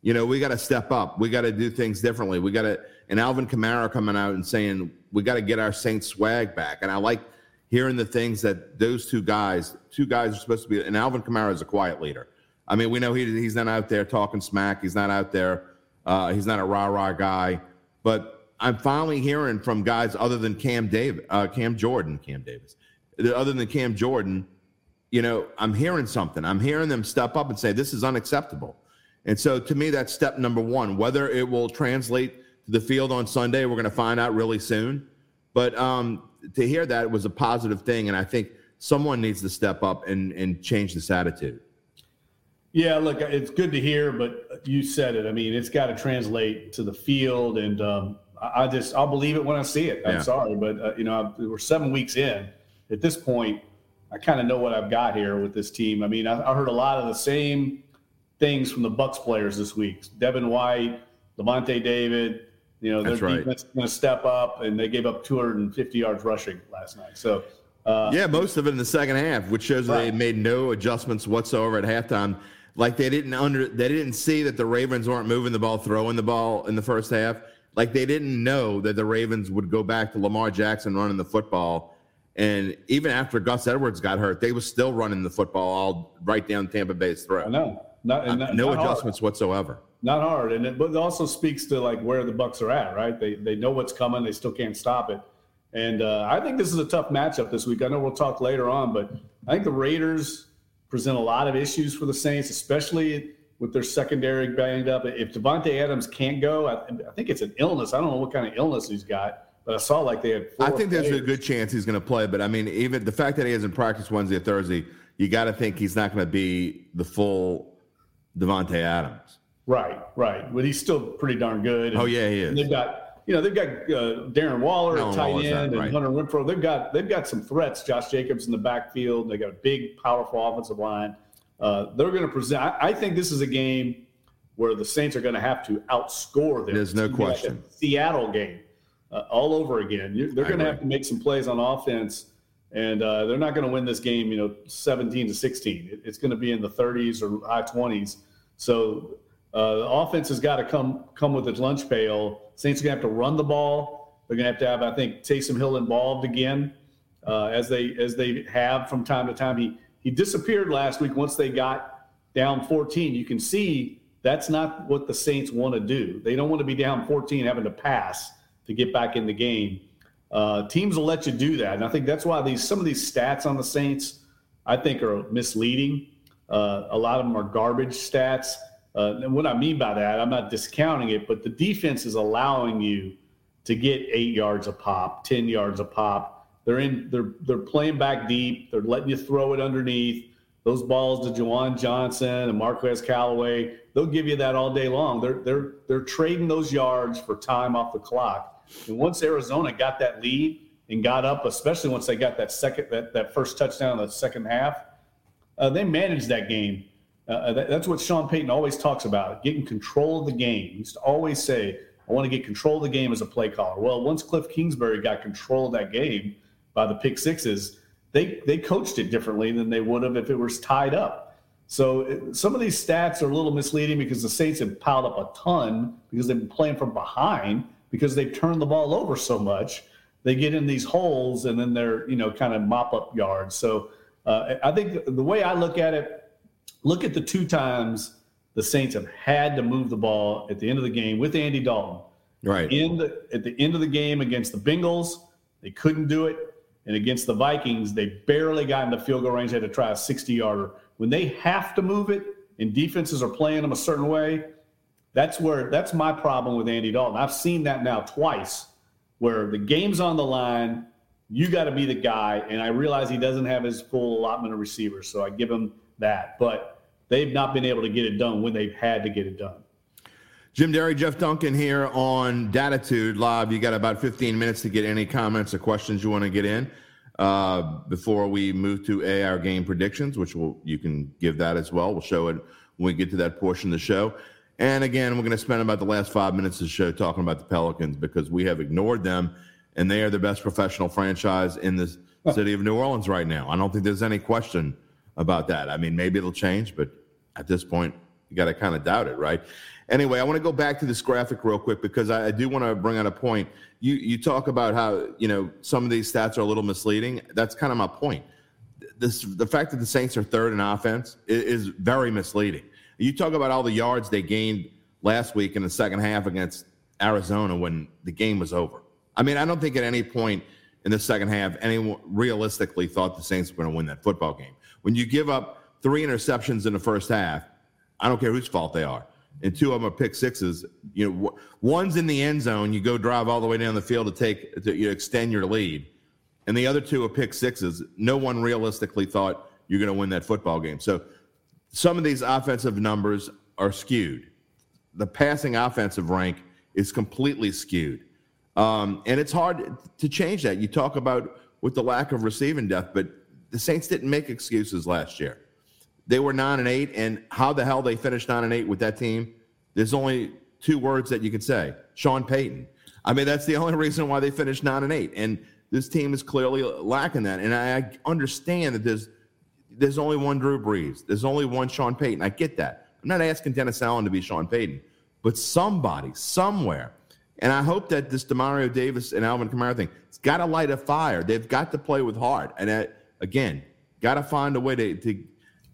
you know, we got to step up, we got to do things differently, we got to, and Alvin Kamara coming out and saying we got to get our Saints swag back, and I like hearing the things that those two guys, two guys are supposed to be, and Alvin Kamara is a quiet leader. I mean, we know he, he's not out there talking smack, he's not out there, uh, he's not a rah rah guy, but I'm finally hearing from guys other than Cam David, uh, Cam Jordan, Cam Davis other than Cam Jordan, you know, I'm hearing something. I'm hearing them step up and say, this is unacceptable. And so to me, that's step number one. Whether it will translate to the field on Sunday, we're going to find out really soon. But um, to hear that was a positive thing. And I think someone needs to step up and and change this attitude. Yeah, look, it's good to hear, but you said it. I mean, it's got to translate to the field, and um, I just I'll believe it when I see it. I'm yeah. sorry, but uh, you know we're seven weeks in. At this point, I kind of know what I've got here with this team. I mean, I, I, heard a lot of the same things from the Bucks players this week. Devin White, Lavonte David. You know, their right. defense is going to step up, and they gave up 250 yards rushing last night. So. Uh, yeah, most of it in the second half, which shows right. they made no adjustments whatsoever at halftime. Like they didn't under they didn't see that the Ravens weren't moving the ball, throwing the ball in the first half. Like they didn't know that the Ravens would go back to Lamar Jackson running the football. And even after Gus Edwards got hurt, they was still running the football all right down Tampa Bay's throat. I know. Not, uh, not no not adjustments hard. whatsoever. Not hard, and it, but it also speaks to like where the Bucks are at, right? They they know what's coming, they still can't stop it, and uh, I think this is a tough matchup this week. I know we'll talk later on, but I think the Raiders present a lot of issues for the Saints, especially with their secondary banged up. If Davante Adams can't go, I, I, think it's an illness. I don't know what kind of illness he's got, but I saw like they had. I think there's a good chance he's going to play, but I mean, even the fact that he hasn't practiced Wednesday or Thursday, you got to think he's not going to be the full Davante Adams. Right, right, but he's still pretty darn good. oh yeah, he is. They've got you know they've got uh, Darren Waller at tight end and Hunter Renfrow. They've got they've got some threats. Josh Jacobs in the backfield. They got a big, powerful offensive line. Uh, they're going to present. I, I, think this is a game where the Saints are going to have to outscore them. There's no question. Seattle game uh, all over again. You're, they're going to have to make some plays on offense, and uh, they're not going to win this game. You know, 17 to 16. It, it's going to be in the 30s or high 20s. So uh, the offense has got to come come with its lunch pail. Saints are going to have to run the ball. They're going to have to have, I think, Taysom Hill involved again, uh, as they as they have from time to time. He he disappeared last week once they got down 14. You can see that's not what the Saints want to do. They don't want to be down 14 having to pass to get back in the game. Uh, teams will let you do that, and I think that's why these some of these stats on the Saints I think are misleading. Uh, a lot of them are garbage stats. Uh, and what I mean by that, I'm not discounting it, but the defense is allowing you to get eight yards a pop, ten yards a pop they're in. They're they're playing back deep. They're letting you throw it underneath. Those balls to Juwan Johnson and Marquez Callaway, they'll give you that all day long. They're they're they're trading those yards for time off the clock. And once Arizona got that lead and got up, especially once they got that second that, that first touchdown in the second half, uh, they managed that game. Uh, uh, that, that's what Sean Payton always talks about, getting control of the game. He used to always say, I want to get control of the game as a play caller. Well, once Cliff Kingsbury got control of that game, by the pick sixes, they they coached it differently than they would have if it was tied up. So some of these stats are a little misleading because the Saints have piled up a ton because they've been playing from behind because they've turned the ball over so much. They get in these holes and then they're you know kind of mop up yards. So uh, I think the way I look at it, look at the two times the Saints have had to move the ball at the end of the game with Andy Dalton. Right. In the, at the end of the game against the Bengals, they couldn't do it. And against the Vikings, they barely got into field goal range. They had to try a 60 yarder. When they have to move it and defenses are playing them a certain way, that's where that's my problem with Andy Dalton. I've seen that now twice where the game's on the line, you got to be the guy. And I realize he doesn't have his full allotment of receivers, so I give him that. But they've not been able to get it done when they've had to get it done. Jim Derry, Jeff Duncan here on Dattitude Live. You got about 15 minutes to get any comments or questions you want to get in uh, before we move to a our game predictions, which will you can give that as well. We'll show it when we get to that portion of the show. And again, we're going to spend about the last five minutes of the show talking about the Pelicans because we have ignored them, and they are the best professional franchise in the city of New Orleans right now. I don't think there's any question about that. I mean, maybe it'll change, but at this point, you got to kind of doubt it, right? Anyway, I want to go back to this graphic real quick because I, I do want to bring out a point. You you talk about how you know some of these stats are a little misleading. That's kind of my point. This the fact that the Saints are third in offense is, is very misleading. You talk about all the yards they gained last week in the second half against Arizona when the game was over. I mean, I don't think at any point in the second half anyone realistically thought the Saints were going to win that football game. When you give up three interceptions in the first half, I don't care whose fault they are and two of them are pick sixes. You know, one's in the end zone. You go drive all the way down the field to take to you know, extend your lead, and the other two are pick sixes. No one realistically thought you're going to win that football game. So some of these offensive numbers are skewed. The passing offensive rank is completely skewed. Um, and it's hard to change that. You talk about with the lack of receiving depth, but the Saints didn't make excuses last year. They were nine and eight, and how the hell they finished nine and eight with that team? There's only two words that you could say: Sean Payton. I mean, that's the only reason why they finished nine and eight. And this team is clearly lacking that. And I understand that there's there's only one Drew Brees. There's only one Sean Payton. I get that. I'm not asking Dennis Allen to be Sean Payton, but somebody somewhere. And I hope that this Demario Davis and Alvin Kamara thing, it's got to light a fire. They've got to play with heart. And that, again, got to find a way to, to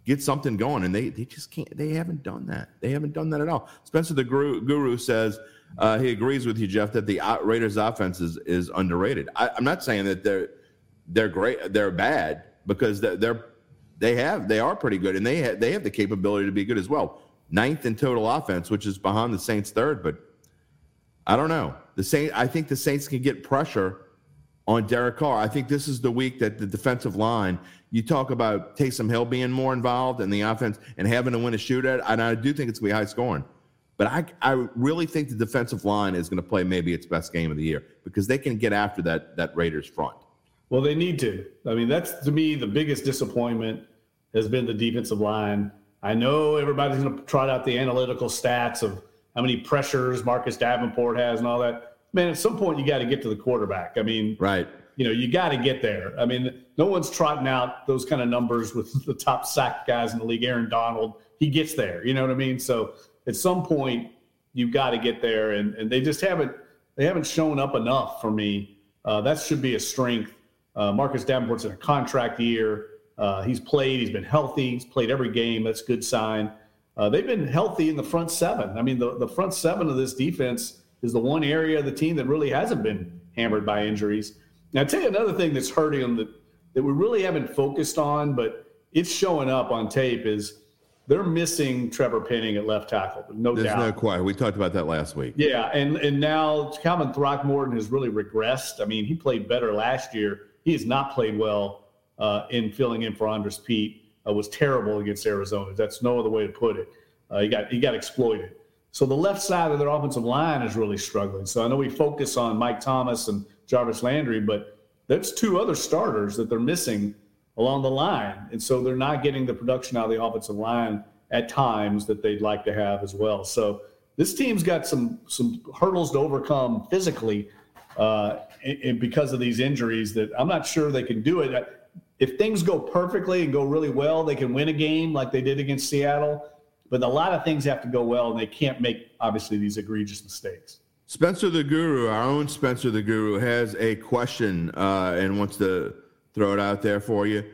get something going. And they, they just can't, they haven't done that. They haven't done that at all. Spencer the Guru, guru says uh, he agrees with you, Jeff, that the Raiders offense is, is underrated. I, am not saying that they're, they're great, they're bad because they're, they're they have they are pretty good and they have, they have the capability to be good as well. Ninth in total offense, which is behind the Saints third, but I don't know. The Saint I think the Saints can get pressure on Derek Carr. I think this is the week that the defensive line, you talk about Taysom Hill being more involved in the offense and having to win a shootout, and I do think it's going to be high scoring. But I, I really think the defensive line is going to play maybe its best game of the year because they can get after that, that Raiders front. Well, they need to. I mean, that's to me the biggest disappointment has been the defensive line. I know everybody's going to trot out the analytical stats of how many pressures Marcus Davenport has and all that man, at some point you got to get to the quarterback. I mean, right. You know, you got to get there. I mean, no one's trotting out those kind of numbers with the top sack guys in the league. Aaron Donald, he gets there. You know what I mean? So at some point, you've got to get there, and and they just haven't they haven't shown up enough for me. Uh, that should be a strength. Uh, Marcus Davenport's in a contract year. Uh, he's played. He's been healthy. He's played every game. That's a good sign. Uh, they've been healthy in the front seven. I mean, the, the front seven of this defense is the one area of the team that really hasn't been hammered by injuries. Now, I'll tell you another thing that's hurting them that, that we really haven't focused on, but it's showing up on tape is they're missing Trevor Penning at left tackle. No There's doubt. no question. We talked about that last week. Yeah, and and now Calvin Throckmorton has really regressed. I mean, he played better last year. He has not played well uh, in filling in for Andrus Peat. Uh, was terrible against Arizona. That's no other way to put it. Uh, he got he got exploited. So the left side of their offensive line is really struggling. So I know we focus on Mike Thomas and Jarvis Landry, but that's two other starters that they're missing along the line. And so they're not getting the production out of the offensive line at times that they'd like to have as well. So this team's got some some hurdles to overcome physically, uh, and, and because of these injuries that I'm not sure they can do it. If things go perfectly and go really well, they can win a game like they did against Seattle but a lot of things have to go well, and they can't make obviously these egregious mistakes. Spencer the Guru, our own Spencer the Guru, has a question uh, and wants to throw it out there for you.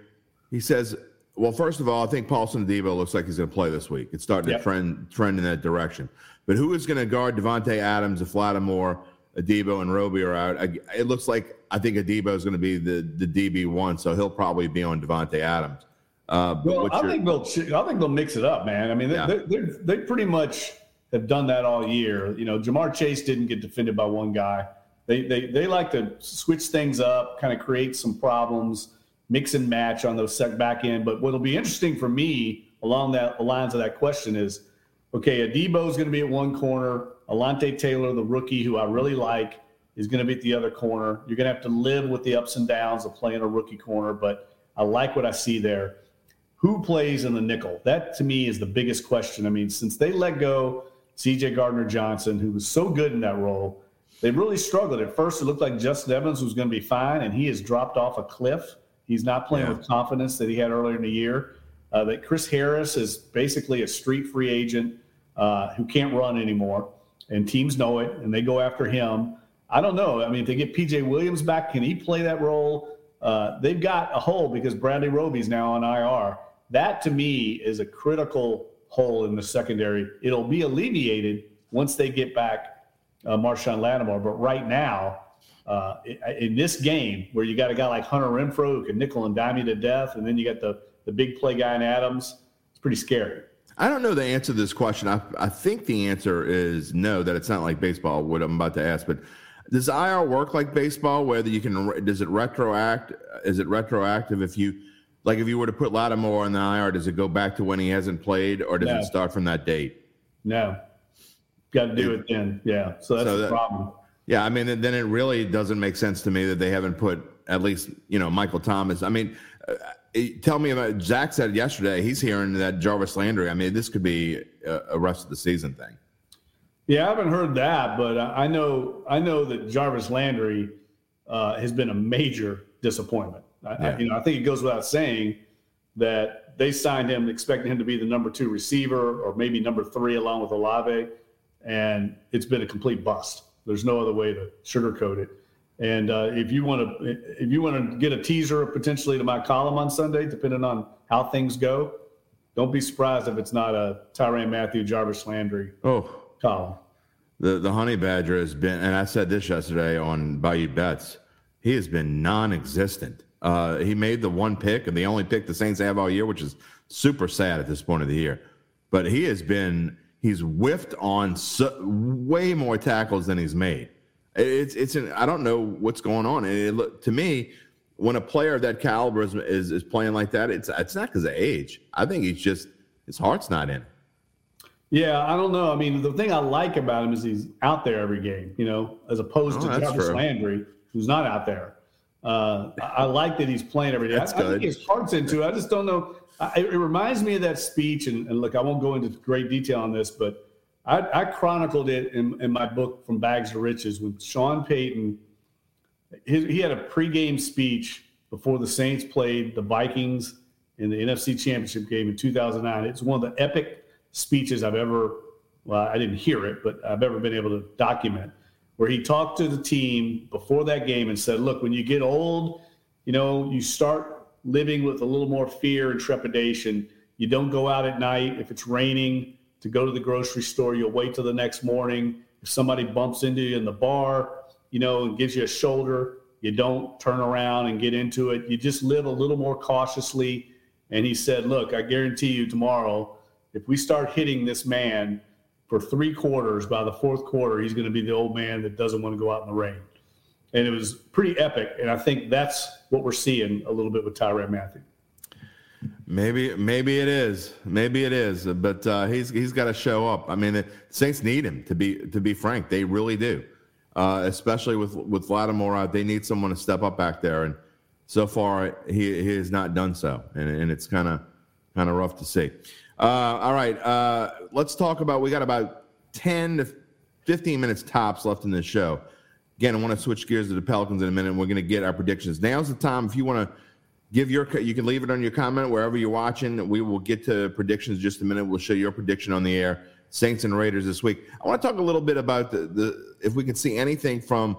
He says, "Well, first of all, I think Paulson Adebo looks like he's going to play this week. It's starting yep. to trend trend in that direction. But who is going to guard Davante Adams if Lattimore, Adebo, and Roby are out? It looks like I think Adebo is going to be the the DB one, so he'll probably be on Davante Adams." Uh, well, I think they'll. I think they'll mix it up, man. I mean, they, yeah. they, they pretty much have done that all year. You know, Ja'Marr Chase didn't get defended by one guy. They they they like to switch things up, kind of create some problems, mix and match on those set back end. But what'll be interesting for me along that lines of that question is, okay, Adebo is going to be at one corner. Alontae Taylor, the rookie, who I really like, is going to be at the other corner. You're going to have to live with the ups and downs of playing a rookie corner, but I like what I see there who plays in the nickel? That to me is the biggest question. I mean, since they let go CJ Gardner Johnson, who was so good in that role, they really struggled. At first, it looked like Justin Evans was going to be fine, and he has dropped off a cliff. He's not playing yeah. with confidence that he had earlier in the year. Uh, that Chris Harris is basically a street free agent uh, who can't run anymore, and teams know it, and they go after him. I don't know. I mean, if they get PJ Williams back, can he play that role? Uh, they've got a hole because Bradley Roby's now on IR. That to me is a critical hole in the secondary. It'll be alleviated once they get back uh, Marshon Lattimore. But right now, uh, in this game where you got a guy like Hunter Renfrow who can nickel and dime you to death, and then you got the, the big play guy in Adams, it's pretty scary. I don't know the answer to this question. I, I think the answer is no, that it's not like baseball, what I'm about to ask. But Does IR work like baseball, where you can? Does it retroact? Is it retroactive if you, like, if you were to put Lattimore on the IR, does it go back to when he hasn't played, or does No. it start from that date? No, got to do it then. Yeah, so that's So the that- problem. Yeah, I mean, then it really doesn't make sense to me that they haven't put at least you know Michael Thomas. I mean, tell me about Zach said yesterday he's hearing that Jarvis Landry. I mean, this could be a, rest of the season thing. Yeah, I haven't heard that, but I know I know that Jarvis Landry uh, has been a major disappointment. I, I, you know, I think it goes without saying that they signed him expecting him to be the number two receiver or maybe number three along with Olave, and it's been a complete bust. There's no other way to sugarcoat it. And uh, if you want to, if you want to get a teaser potentially to my column on Sunday, depending on how things go, don't be surprised if it's not a Tyrann Mathieu, Jarvis Landry Oh, column. the the honey badger has been, and I said this yesterday on Bayou Bets. He has been non-existent. Uh, he made the one pick, and the only pick the Saints have all year, which is super sad at this point of the year. But he has been he's whiffed on so, way more tackles than he's made. It's it's an, I don't know what's going on. And it, look- to me, when a player of that caliber is, is is playing like that, it's it's not because of age. I think he's just his heart's not in. it. Yeah, I don't know. I mean, the thing I like about him is he's out there every game, you know, as opposed Oh, to Jarvis true. Landry, who's not out there. Uh, I I like that he's playing every day. That's I, I think his heart's into it. I just don't know. I, it reminds me of that speech, and, and look, I won't go into great detail on this, but I, I chronicled it in, in my book, From Bags to Riches, when Sean Payton, he, he had a pregame speech before the Saints played the Vikings in the NFC Championship game in 2009. It's one of the epic speeches I've ever, well, I didn't hear it, but I've ever been able to document, where he talked to the team before that game and said, look, when you get old, you know, you start living with a little more fear and trepidation. You don't go out at night if it's raining to go to the grocery store. You'll wait till the next morning. If somebody bumps into you in the bar, you know, and gives you a shoulder, you don't turn around and get into it. You just live a little more cautiously. And he said, Look, I guarantee you tomorrow, if we start hitting this man for three quarters, by the fourth quarter, he's going to be the old man that doesn't want to go out in the rain. And it was pretty epic. And I think that's what we're seeing a little bit with Tyrann Mathieu. Maybe, maybe it is. Maybe it is. But uh, he's he's got to show up. I mean, the Saints need him to be to be frank. They really do. Uh, especially with with Lattimore out, they need someone to step up back there. And so far, he he has not done so, and and it's kind of kind of rough to see. Uh, all right, uh, let's talk about. We got about ten to fifteen minutes tops left in this show. Again, I want to switch gears to the Pelicans in a minute. and We're going to get our predictions. Now's the time if you want to give your you can leave it on your comment wherever you're watching. We will get to predictions just a minute. We'll show your prediction on the air. Saints and raiders this week. I want to talk a little bit about the, the if we can see anything from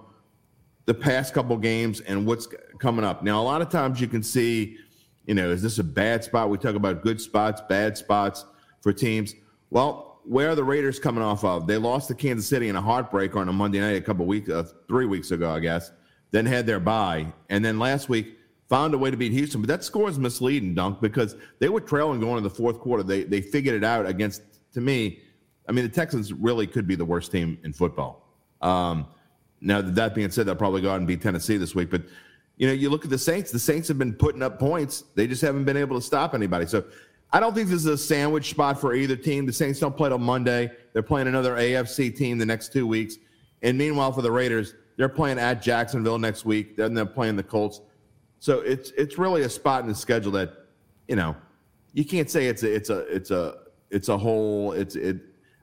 the past couple games and what's coming up. Now a lot of times you can see you know is this a bad spot? We talk about good spots bad spots for teams. Well where are the raiders coming off of? They lost to kansas city in a heartbreaker on a monday night a couple weeks uh, three weeks ago i guess then had their bye. And then last week found a way to beat Houston. But that score is misleading, Dunk, because they were trailing going into the fourth quarter. They they figured it out against. To me, I mean, the Texans really could be the worst team in football. Um, now that being said, they'll probably go out and beat Tennessee this week. But you know, you look at the Saints. The Saints have been putting up points. They just haven't been able to stop anybody. So. I don't think this is a sandwich spot for either team. The Saints don't play till Monday. They're playing another AFC team the next two weeks. And meanwhile, for the Raiders, they're playing at Jacksonville next week. Then they're playing the Colts. So it's it's really a spot in the schedule that, you know, you can't say it's a it's a it's a it's a whole it's it.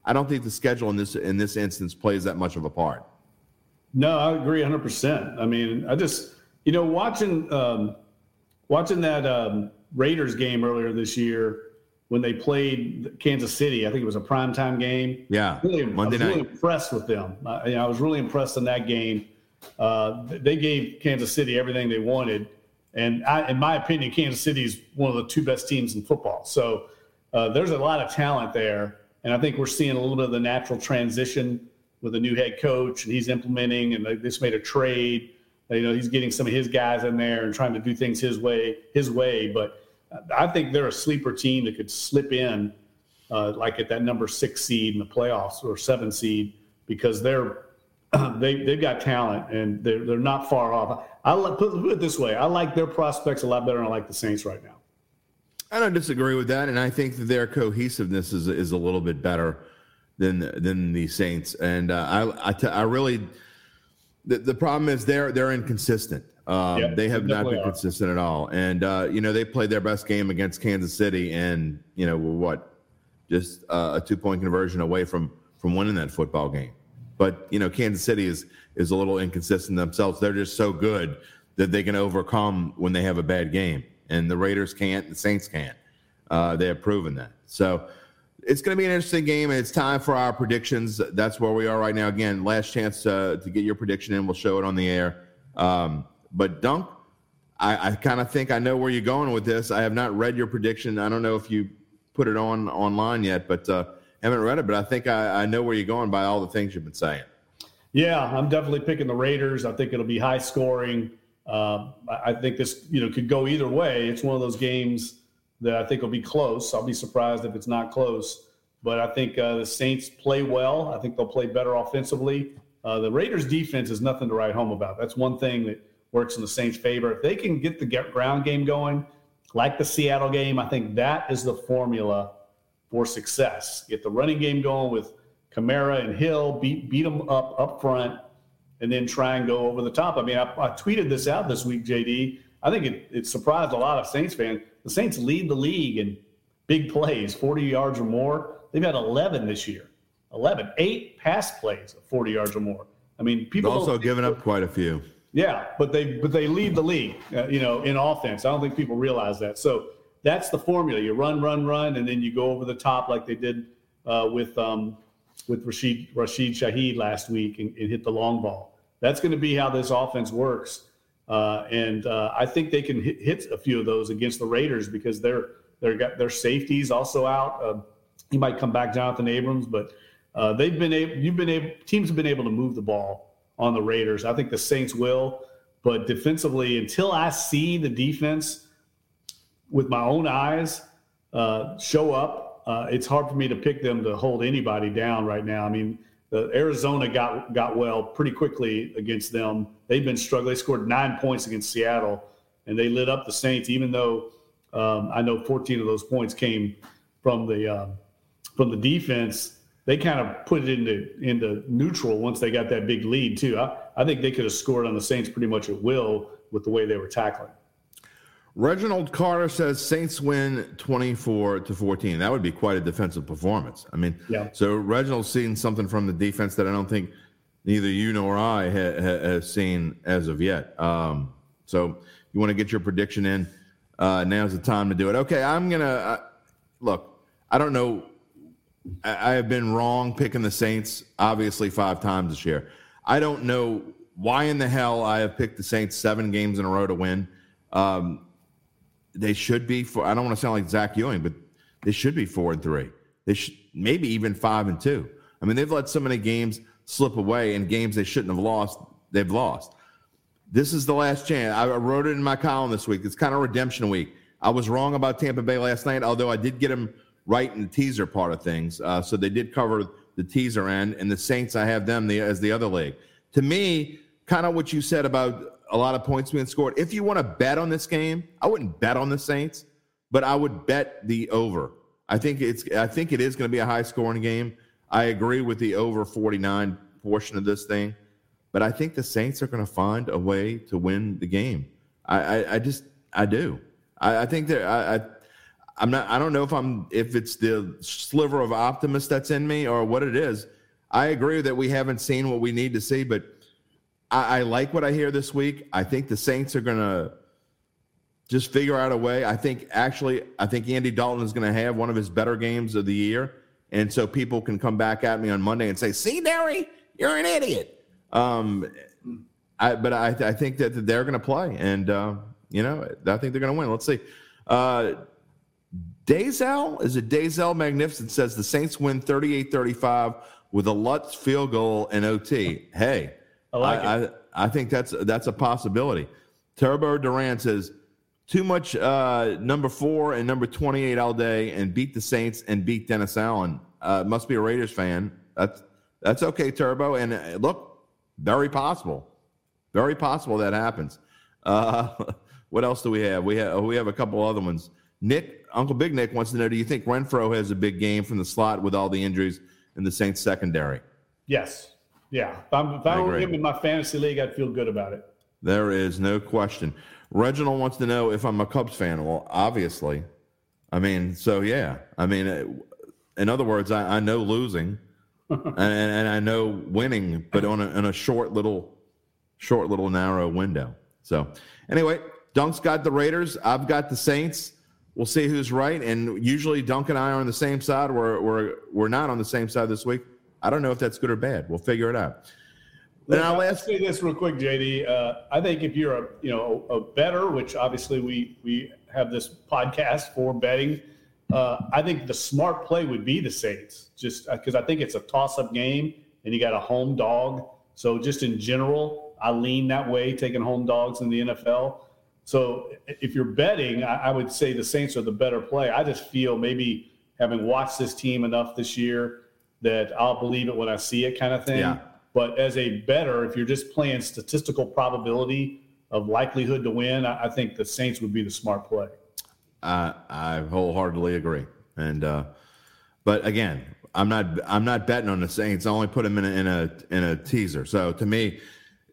I don't think the schedule in this in this instance plays that much of a part. No, I agree 100%. I mean, I just, you know, watching um, watching that um, Raiders game earlier this year when they played Kansas City, I think it was a primetime game. Yeah, Really, Monday I was night. really impressed with them. I, you know, I was really impressed in that game. Uh, they gave Kansas City everything they wanted. And I, in my opinion, Kansas City is one of the two best teams in football. So uh, there's a lot of talent there. And I think we're seeing a little bit of the natural transition with a new head coach, and he's implementing, and they just made a trade. You know, he's getting some of his guys in there and trying to do things his way, his way. But I think they're a sleeper team that could slip in, uh, like at that number six seed in the playoffs or seven seed, because they're they they've got talent and they're they're not far off. I put, put it this way: I like their prospects a lot better than I like the Saints right now. I don't disagree with that, and I think that their cohesiveness is is a little bit better than than the Saints. And uh, I I, t- I really the, the problem is they're they're inconsistent. Um, yep, they have not been are. consistent at all. And uh, you know they played their best game against Kansas City, and you know what, just uh, a two point conversion away from from winning that football game. But you know Kansas City is is a little inconsistent themselves. They're just so good that they can overcome when they have a bad game and the Raiders can't, the Saints can't. Uh, they have proven that. So it's going to be an interesting game, and it's time for our predictions. That's where we are right now. Again, last chance to, to get your prediction in. We'll show it on the air. Um, but Dunk, I, I kind of think I know where you're going with this. I have not read your prediction. I don't know if you put it on online yet, but uh, haven't read it. But I think I, I know where you're going by all the things you've been saying. Yeah, I'm definitely picking the Raiders. I think it'll be high scoring. Um, I think this, you know, could go either way. It's one of those games that I think will be close. I'll be surprised if it's not close. But I think uh, the Saints play well. I think they'll play better offensively. Uh, the Raiders' defense is nothing to write home about. That's one thing that works in the Saints' favor. If they can get the ground game going, like the Seattle game, I think that is the formula for success. Get the running game going with Kamara and Hill, beat beat them up up front and then try and go over the top. I mean, I, I tweeted this out this week, JD. I think it, it surprised a lot of Saints fans. The Saints lead the league in big plays, 40 yards or more. They've had 11 this year. 11, eight pass plays of 40 yards or more. I mean, people also given up quite a few. Yeah, but they but they lead the league, uh, you know, in offense. I don't think people realize that. So that's the formula. You run, run, run, and then you go over the top like they did uh, with um, with Rashid Rashid Shaheed last week and, and hit the long ball that's going to be how this offense works. Uh, and uh, I think they can hit, hit, a few of those against the Raiders because they're they're got their safeties also out. Uh, he might come back, Jonathan Abrams, but uh, they've been able. You've been able. Teams have been able to move the ball on the Raiders. I think the Saints will, but defensively, until I see the defense with my own eyes uh, show up, uh, it's hard for me to pick them to hold anybody down right now. I mean the Arizona got got well pretty quickly against them. They've been struggling. They scored nine points against Seattle, and they lit up the Saints. Even though um, I know 14 of those points came from the uh, from the defense, they kind of put it into into neutral once they got that big lead too. I, I think they could have scored on the Saints pretty much at will with the way they were tackling. Reginald Carter says Saints win 24 to 14. That would be quite a defensive performance. I mean, yeah. so Reginald's seen something from the defense that I don't think neither you nor I ha- ha- have seen as of yet. Um, so you want to get your prediction in. Uh, now's the time to do it. Okay, I'm going to uh, look, I don't know. I, I have been wrong picking the Saints, obviously, five times this year. I don't know why in the hell I have picked the Saints seven games in a row to win. Um, they should be for. I don't want to sound like Zach Ewing, but they should be four and three. They should maybe even five and two. I mean, they've let so many games slip away, and games they shouldn't have lost, they've lost. This is the last chance. I wrote it in my column this week. It's kind of redemption week. I was wrong about Tampa Bay last night, although I did get them right in the teaser part of things. Uh, so they did cover the teaser end, and the Saints, I have them the, as the other leg. To me, kind of what you said about a lot of points being scored. If you want to bet on this game, I wouldn't bet on the Saints, but I would bet the over. I think it's I think it is going to be a high scoring game. I agree with the over 49 portion of this thing, but I think the Saints are going to find a way to win the game. I, I, I just I do. I, I think that I, I I'm not I don't know if I'm if it's the sliver of optimist that's in me or what it is. I agree that we haven't seen what we need to see, but I, I like what I hear this week. I think the Saints are going to just figure out a way. I think actually, I think Andy Dalton is going to have one of his better games of the year, and so people can come back at me on Monday and say, "See, Derry, you're an idiot." Um, I, but I, I think that they're going to play, and uh, you know, I think they're going to win. Let's see. Uh, Dazel is it Dazel Magnificent says the Saints win 38-35 with a Lutz field goal and OT. Hey, I like I, it. I, I think that's that's a possibility. Turbo Duran says too much uh, number four and number 28 all day and beat the Saints and beat Dennis Allen. Uh, must be a Raiders fan. That's that's okay, Turbo. And uh, look, Very possible. Very possible that happens. Uh, what else do we have? We have we have a couple other ones. Nick, Uncle Big Nick wants to know: Do you think Renfrow has a big game from the slot with all the injuries in the Saints secondary? Yes. Yeah. If I'm, if I, I him in my fantasy league, I'd feel good about it. There is no question. Reginald wants to know if I'm a Cubs fan. Well, obviously. I mean, so yeah. I mean, uh, in other words, I, I know losing, and, and, I know winning, but on a, on a short little, short little narrow window. So anyway, Dunk's got the Raiders. I've got the Saints. We'll see who's right. And usually, Dunk and I are on the same side. We're we're we're not on the same side this week. I don't know if that's good or bad. We'll figure it out. Then I'll ask say this real quick, JD. Uh, I think if you're a you know a better, which obviously we we have this podcast for betting, uh, I think the smart play would be the Saints, just because uh, I think it's a toss-up game and you got a home dog. So just in general, I lean that way, taking home dogs in the NFL. So if you're betting, I, I would say the Saints are the better play. I just feel maybe having watched this team enough this year that I'll believe it when I see it, kind of thing. Yeah. But as a better, if you're just playing statistical probability of likelihood to win, I, I think the Saints would be the smart play. I I wholeheartedly agree. And uh, but again, I'm not I'm not betting on the Saints. I only put them in a, in a in a teaser. So to me,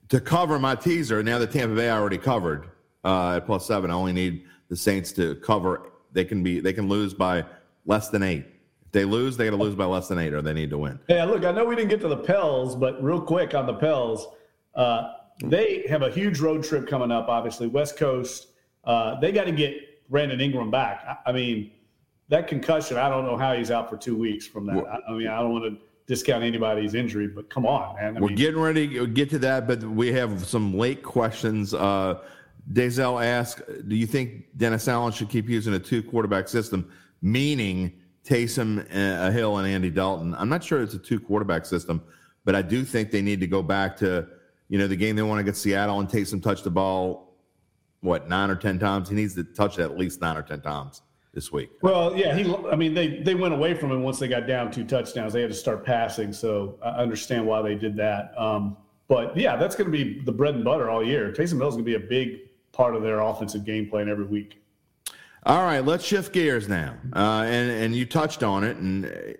to cover my teaser, now the Tampa Bay I already covered uh, at plus seven. I only need the Saints to cover. They can be they can lose by less than eight they lose, they got to lose by less than eight, or they need to win. Yeah, look, I know we didn't get to the Pels, but real quick on the Pels, uh, they have a huge road trip coming up. Obviously, West Coast. Uh, they got to get Brandon Ingram back. I, I, mean, that concussion. I don't know how he's out for two weeks from that. I, I mean, I don't want to discount anybody's injury, but come on, man. I We're mean, getting ready to get to that, but we have some late questions. Uh, Dazel asked, "Do you think Dennis Allen should keep using a two quarterback system, meaning?" Taysom, uh, Hill, and Andy Dalton. I'm not sure it's a two quarterback system, but I do think they need to go back to, you know, the game they want to get Seattle and Taysom touch the ball, what, nine or 10 times? He needs to touch it at least nine or 10 times this week. Well, yeah, he. I mean, they they went away from him once they got down two touchdowns. They had to start passing, so I understand why they did that. Um, but yeah, that's going to be the bread and butter all year. Taysom Hill is going to be a big part of their offensive game plan every week. All right, let's shift gears now. Uh, and, and you touched on it, and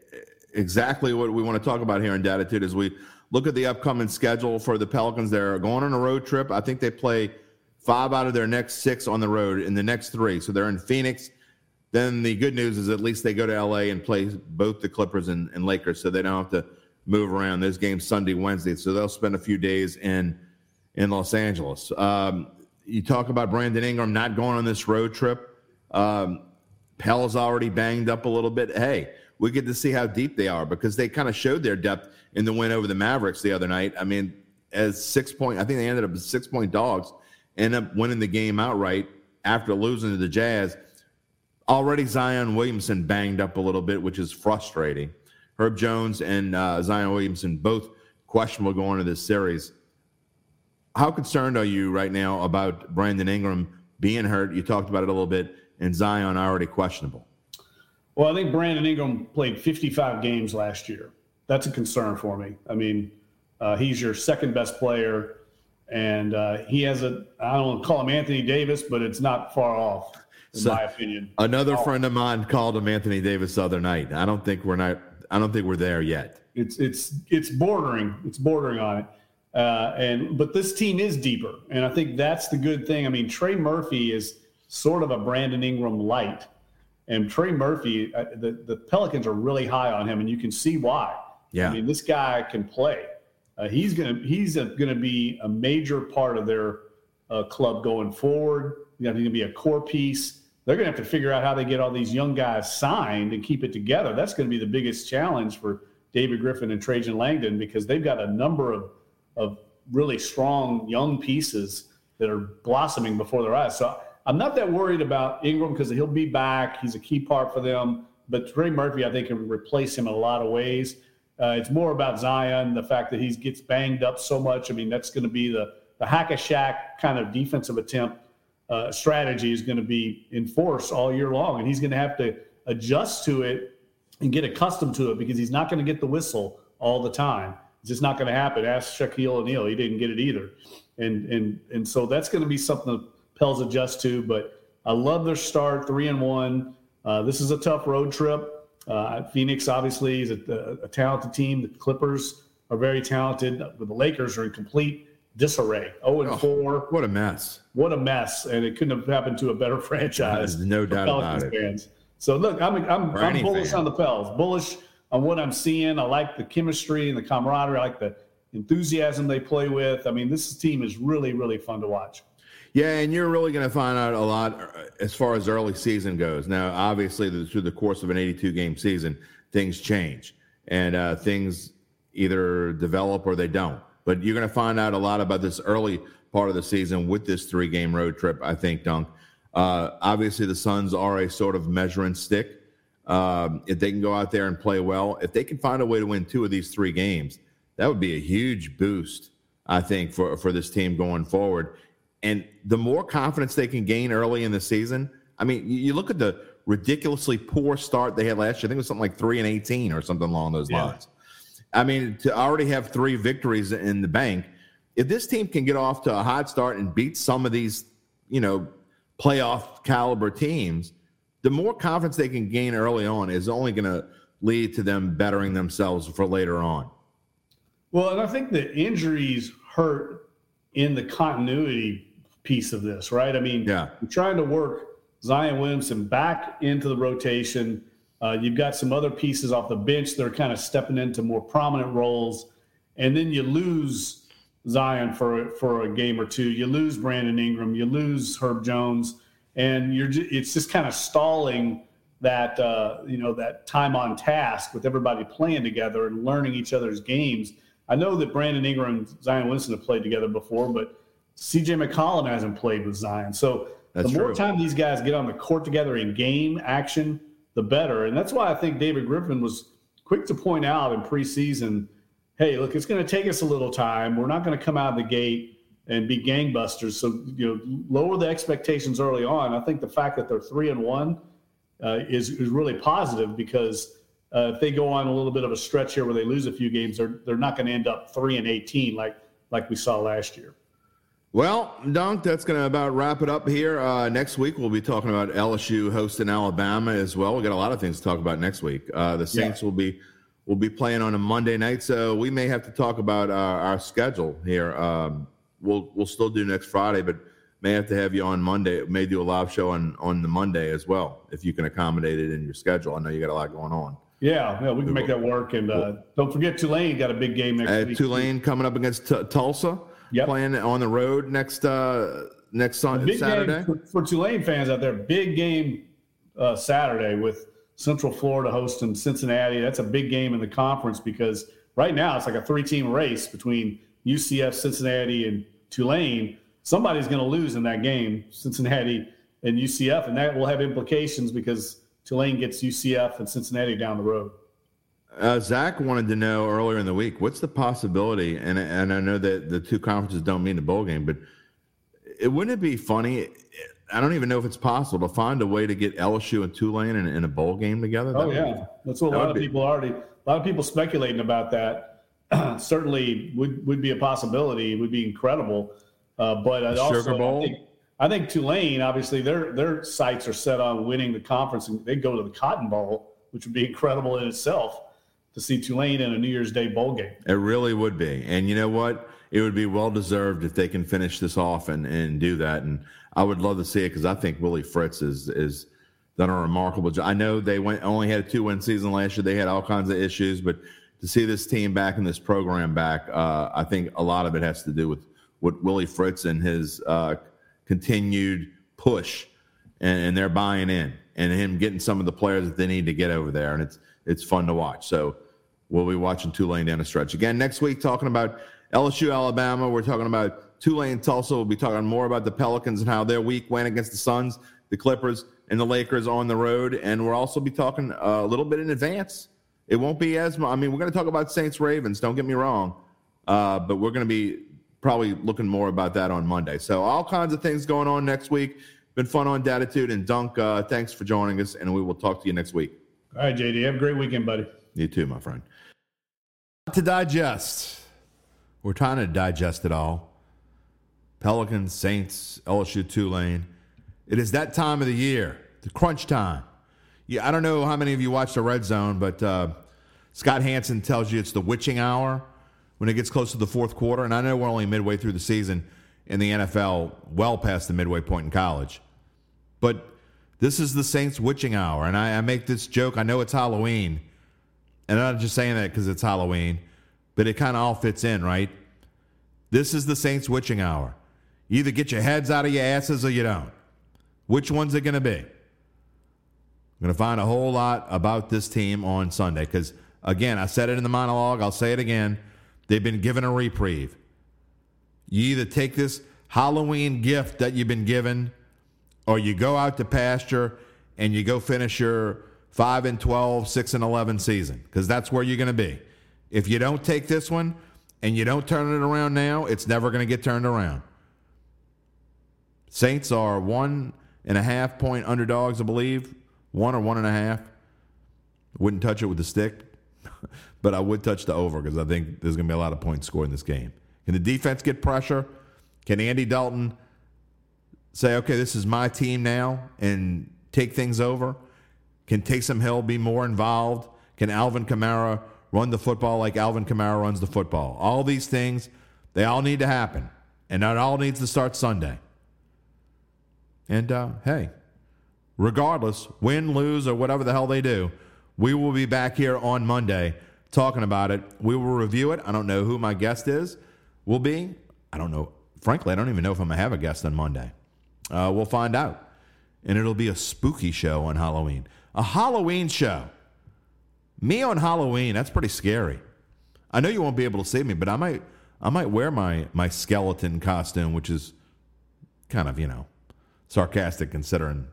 exactly what we want to talk about here in Dattitude is we look at the upcoming schedule for the Pelicans. They're going on a road trip. I think they play five out of their next six on the road in the next three. So they're in Phoenix. Then the good news is at least they go to LA and play both the Clippers and, and Lakers, so they don't have to move around. There's games Sunday, Wednesday, so they'll spend a few days in in Los Angeles. Um, you talk about Brandon Ingram not going on this road trip. Um, Pell's already banged up a little bit. Hey, we get to see how deep they are because they kind of showed their depth in the win over the Mavericks the other night. I mean, as six point, I think they ended up as six point dogs, end up winning the game outright after losing to the Jazz. Already Zion Williamson banged up a little bit, which is frustrating. Herb Jones and uh, Zion Williamson both questionable going into this series. How concerned are you right now about Brandon Ingram being hurt? You talked about it a little bit and Zion already questionable? Well, I think Brandon Ingram played 55 games last year. That's a concern for me. I mean, uh, he's your second best player, and uh, he has a, I don't want to call him Anthony Davis, but it's not far off, in so my opinion. Another oh. friend of mine called him Anthony Davis the other night. I don't think we're not, I don't think we're there yet. It's, it's, it's bordering, it's bordering on it. Uh, and, but this team is deeper. And I think that's the good thing. I mean, Trey Murphy is, sort of a Brandon Ingram light. And Trey Murphy, uh, the, the Pelicans are really high on him, and you can see why. Yeah. I mean, this guy can play. Uh, he's gonna he's gonna be a major part of their uh, club going forward. You know, he's gonna be a core piece. They're gonna have to figure out how they get all these young guys signed and keep it together. That's gonna be the biggest challenge for David Griffin and Trajan Langdon because they've got a number of of really strong young pieces that are blossoming before their eyes. So I'm not that worried about Ingram because he'll be back. He's a key part for them. But Trey Murphy, I think, can replace him in a lot of ways. Uh, it's more about Zion, the fact that he gets banged up so much. I mean, that's going to be the the hack a Shaq kind of defensive attempt uh, strategy is going to be in force all year long, and he's going to have to adjust to it and get accustomed to it because he's not going to get the whistle all the time. It's just not going to happen. Ask Shaquille O'Neal; he didn't get it either, and and and so that's going to be something Pels adjust to. But I love their start, three and one. Uh, this is a tough road trip. Uh, Phoenix obviously is a, a, talented team. The Clippers are very talented. But the Lakers are in complete disarray. 0 and oh, 4. What a mess. What a mess. And it couldn't have happened to a better franchise. no doubt Pelicans about it. Fans. So look, I'm I'm, I'm bullish fan. on the Pels. Bullish on what I'm seeing. I like the chemistry and the camaraderie. I like the enthusiasm they play with. I mean, this team is really, really fun to watch. Yeah, and you're really going to find out a lot uh, as far as early season goes. Now, obviously, through the course of an 82 game season, things change and uh, things either develop or they don't. But you're going to find out a lot about this early part of the season with this three game road trip, I think, Dunk. Uh, obviously, the Suns are a sort of measuring stick. Um, if they can go out there and play well, if they can find a way to win two of these three games, that would be a huge boost, I think, for, for this team going forward. And the more confidence they can gain early in the season, I mean, you look at the ridiculously poor start they had last year. I think it was something like three and 18 or something along those yeah. lines. I mean, to already have three victories in the bank, if this team can get off to a hot start and beat some of these, you know, playoff caliber teams, the more confidence they can gain early on is only going to lead to them bettering themselves for later on. Well, and I think the injuries hurt in the continuity piece of this, right? I mean, yeah, you're trying to work Zion Williamson back into the rotation. Uh, you've got some other pieces off the bench that are kind of stepping into more prominent roles, and then you lose Zion for for a game or two. You lose Brandon Ingram. You lose Herb Jones, and you're just, it's just kind of stalling that uh, you know that time on task with everybody playing together and learning each other's games. I know that Brandon Ingram and Zion Wilson have played together before, but CJ McCollum hasn't played with Zion. So That's the more true. time these guys get on the court together in game action, the better. And that's why I think David Griffin was quick to point out in preseason hey, look, it's going to take us a little time. We're not going to come out of the gate and be gangbusters. So, you know, lower the expectations early on. I think the fact that they're three and one uh, is, is really positive because uh, if they go on a little bit of a stretch here where they lose a few games, they're, they're not going to end up three and 18 like, like we saw last year. Well, Dunk, that's going to about wrap it up here. Uh, next week, we'll be talking about LSU hosting Alabama as well. we got a lot of things to talk about next week. Uh, the Saints yeah. will be will be playing on a Monday night, so we may have to talk about our, our schedule here. Um, we'll we'll still do next Friday, but may have to have you on Monday. May do a live show on on the Monday as well if you can accommodate it in your schedule. I know you got a lot going on. Yeah, yeah, we can make that work. And uh, don't forget Tulane got a big game next uh, week. Tulane coming up against T- Tulsa yep. playing on the road next uh, next Sunday, Saturday. For, for, Tulane fans out there, big game uh, Saturday with Central Florida hosting Cincinnati. That's a big game in the conference because right now it's like a three-team race between UCF, Cincinnati, and Tulane. Somebody's going to lose in that game, Cincinnati and UCF, and that will have implications because Tulane gets UCF and Cincinnati down the road. Uh, Zach wanted to know earlier in the week what's the possibility, and and I know that the two conferences don't mean the bowl game, but it wouldn't it be funny? I don't even know if it's possible to find a way to get LSU and Tulane in, in a bowl game together. That oh yeah, be, that's what a lot of be, people already. A lot of people speculating about that. Certainly would would be a possibility. It would be incredible. Uh, but I also Sugar Bowl. I think, I think Tulane, obviously, their their sights are set on winning the conference, and they go to the Cotton Bowl, which would be incredible in itself to see Tulane in a New Year's Day bowl game. It really would be. And you know what? It would be well deserved if they can finish this off and, and do that. And I would love to see it because I think Willie Fritz is is done a remarkable job. I know they went only had a two win season last year. They had all kinds of issues, but to see this team back and this program back, uh, I think a lot of it has to do with what Willie Fritz and his uh, continued push and, and they're buying in and him getting some of the players that they need to get over there. And it's it's fun to watch. So we'll be watching Tulane down the stretch. Again, next week, talking about LSU, Alabama. We're talking about Tulane, Tulsa. We'll be talking more about the Pelicans and how their week went against the Suns, the Clippers, and the Lakers on the road. And we'll also be talking a little bit in advance. It won't be as much. I mean, we're going to talk about Saints Ravens. Don't get me wrong, uh, but we're going to be probably looking more about that on Monday. So all kinds of things going on next week. Been fun on Dattitude and Dunk. Uh, thanks for joining us, and we will talk to you next week. All right, JD. Have a great weekend, buddy. You too, my friend. To digest, we're trying to digest it all. Pelicans, Saints, LSU, Tulane. It is that time of the year, the crunch time. Yeah, I don't know how many of you watch the Red Zone, but uh, Scott Hanson tells you it's the witching hour when it gets close to the fourth quarter. And I know we're only midway through the season in the NFL, well past the midway point in college. But this is the Saints' witching hour. And I, I make this joke. I know it's Halloween. And I'm not just saying that because it's Halloween, but it kind of all fits in, right? This is the Saints' witching hour. You either get your heads out of your asses or you don't. Which one's it going to be? I'm going to find a whole lot about this team on Sunday because, again, I said it in the monologue. I'll say it again. They've been given a reprieve. You either take this Halloween gift that you've been given or you go out to pasture and you go finish your 5 and 12, 6 and 11 season because that's where you're going to be. If you don't take this one and you don't turn it around now, it's never going to get turned around. Saints are one and a half point underdogs, I believe. One or one and a half. Wouldn't touch it with a stick, but I would touch the over because I think there's going to be a lot of points scored in this game. Can the defense get pressure? Can Andy Dalton say, okay, this is my team now and take things over? Can Taysom Hill be more involved? Can Alvin Kamara run the football like Alvin Kamara runs the football? All these things, they all need to happen. And that all needs to start Sunday. And uh, hey, regardless, win, lose, or whatever the hell they do, we will be back here on Monday talking about it. We will review it. I don't know who my guest is, will be. I don't know. Frankly, I don't even know if I'm going to have a guest on Monday. Uh, we'll find out. And it'll be a spooky show on Halloween. A Halloween show. Me on Halloween, that's pretty scary. I know you won't be able to see me, but I might I might wear my my skeleton costume, which is kind of, you know, sarcastic considering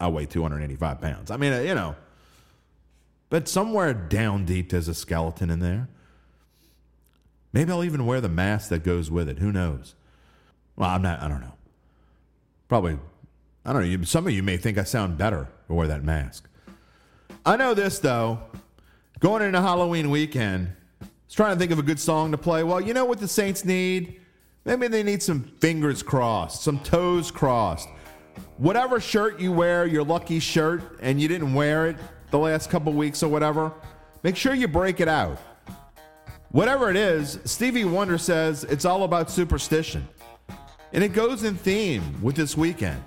I weigh 285 pounds. I mean, uh, you know, but somewhere down deep there's a skeleton in there. Maybe I'll even wear the mask that goes with it. Who knows? Well, I'm not, I don't know. Probably, I don't know. Some of you may think I sound better or wear that mask. I know this, though. Going into Halloween weekend, I was trying to think of a good song to play. Well, you know what the Saints need? Maybe they need some fingers crossed, some toes crossed. Whatever shirt you wear, your lucky shirt, and you didn't wear it the last couple weeks or whatever, make sure you break it out. Whatever it is, Stevie Wonder says it's all about superstition. And it goes in theme with this weekend.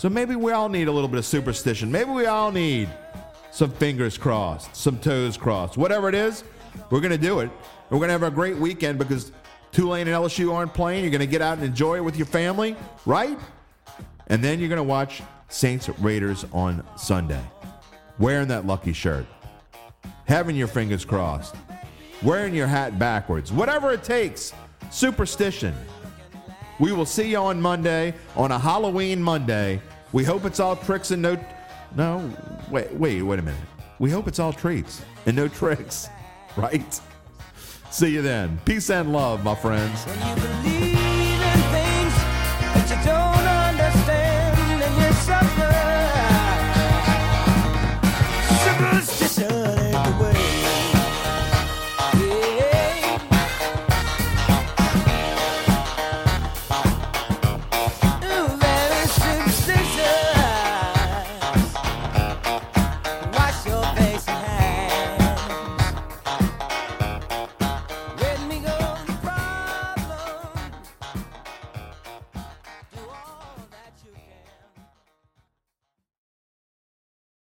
So maybe we all need a little bit of superstition. Maybe we all need some fingers crossed, some toes crossed. Whatever it is, we're going to do it. We're going to have a great weekend because Tulane and LSU aren't playing. You're going to get out and enjoy it with your family, right? And then you're going to watch Saints Raiders on Sunday. Wearing that lucky shirt, having your fingers crossed, wearing your hat backwards, whatever it takes. Superstition. We will see you on Monday, on a Halloween Monday. We hope it's all tricks and no. No, wait, wait, wait a minute. We hope it's all treats and no tricks, right? See you then. Peace and love, my friends.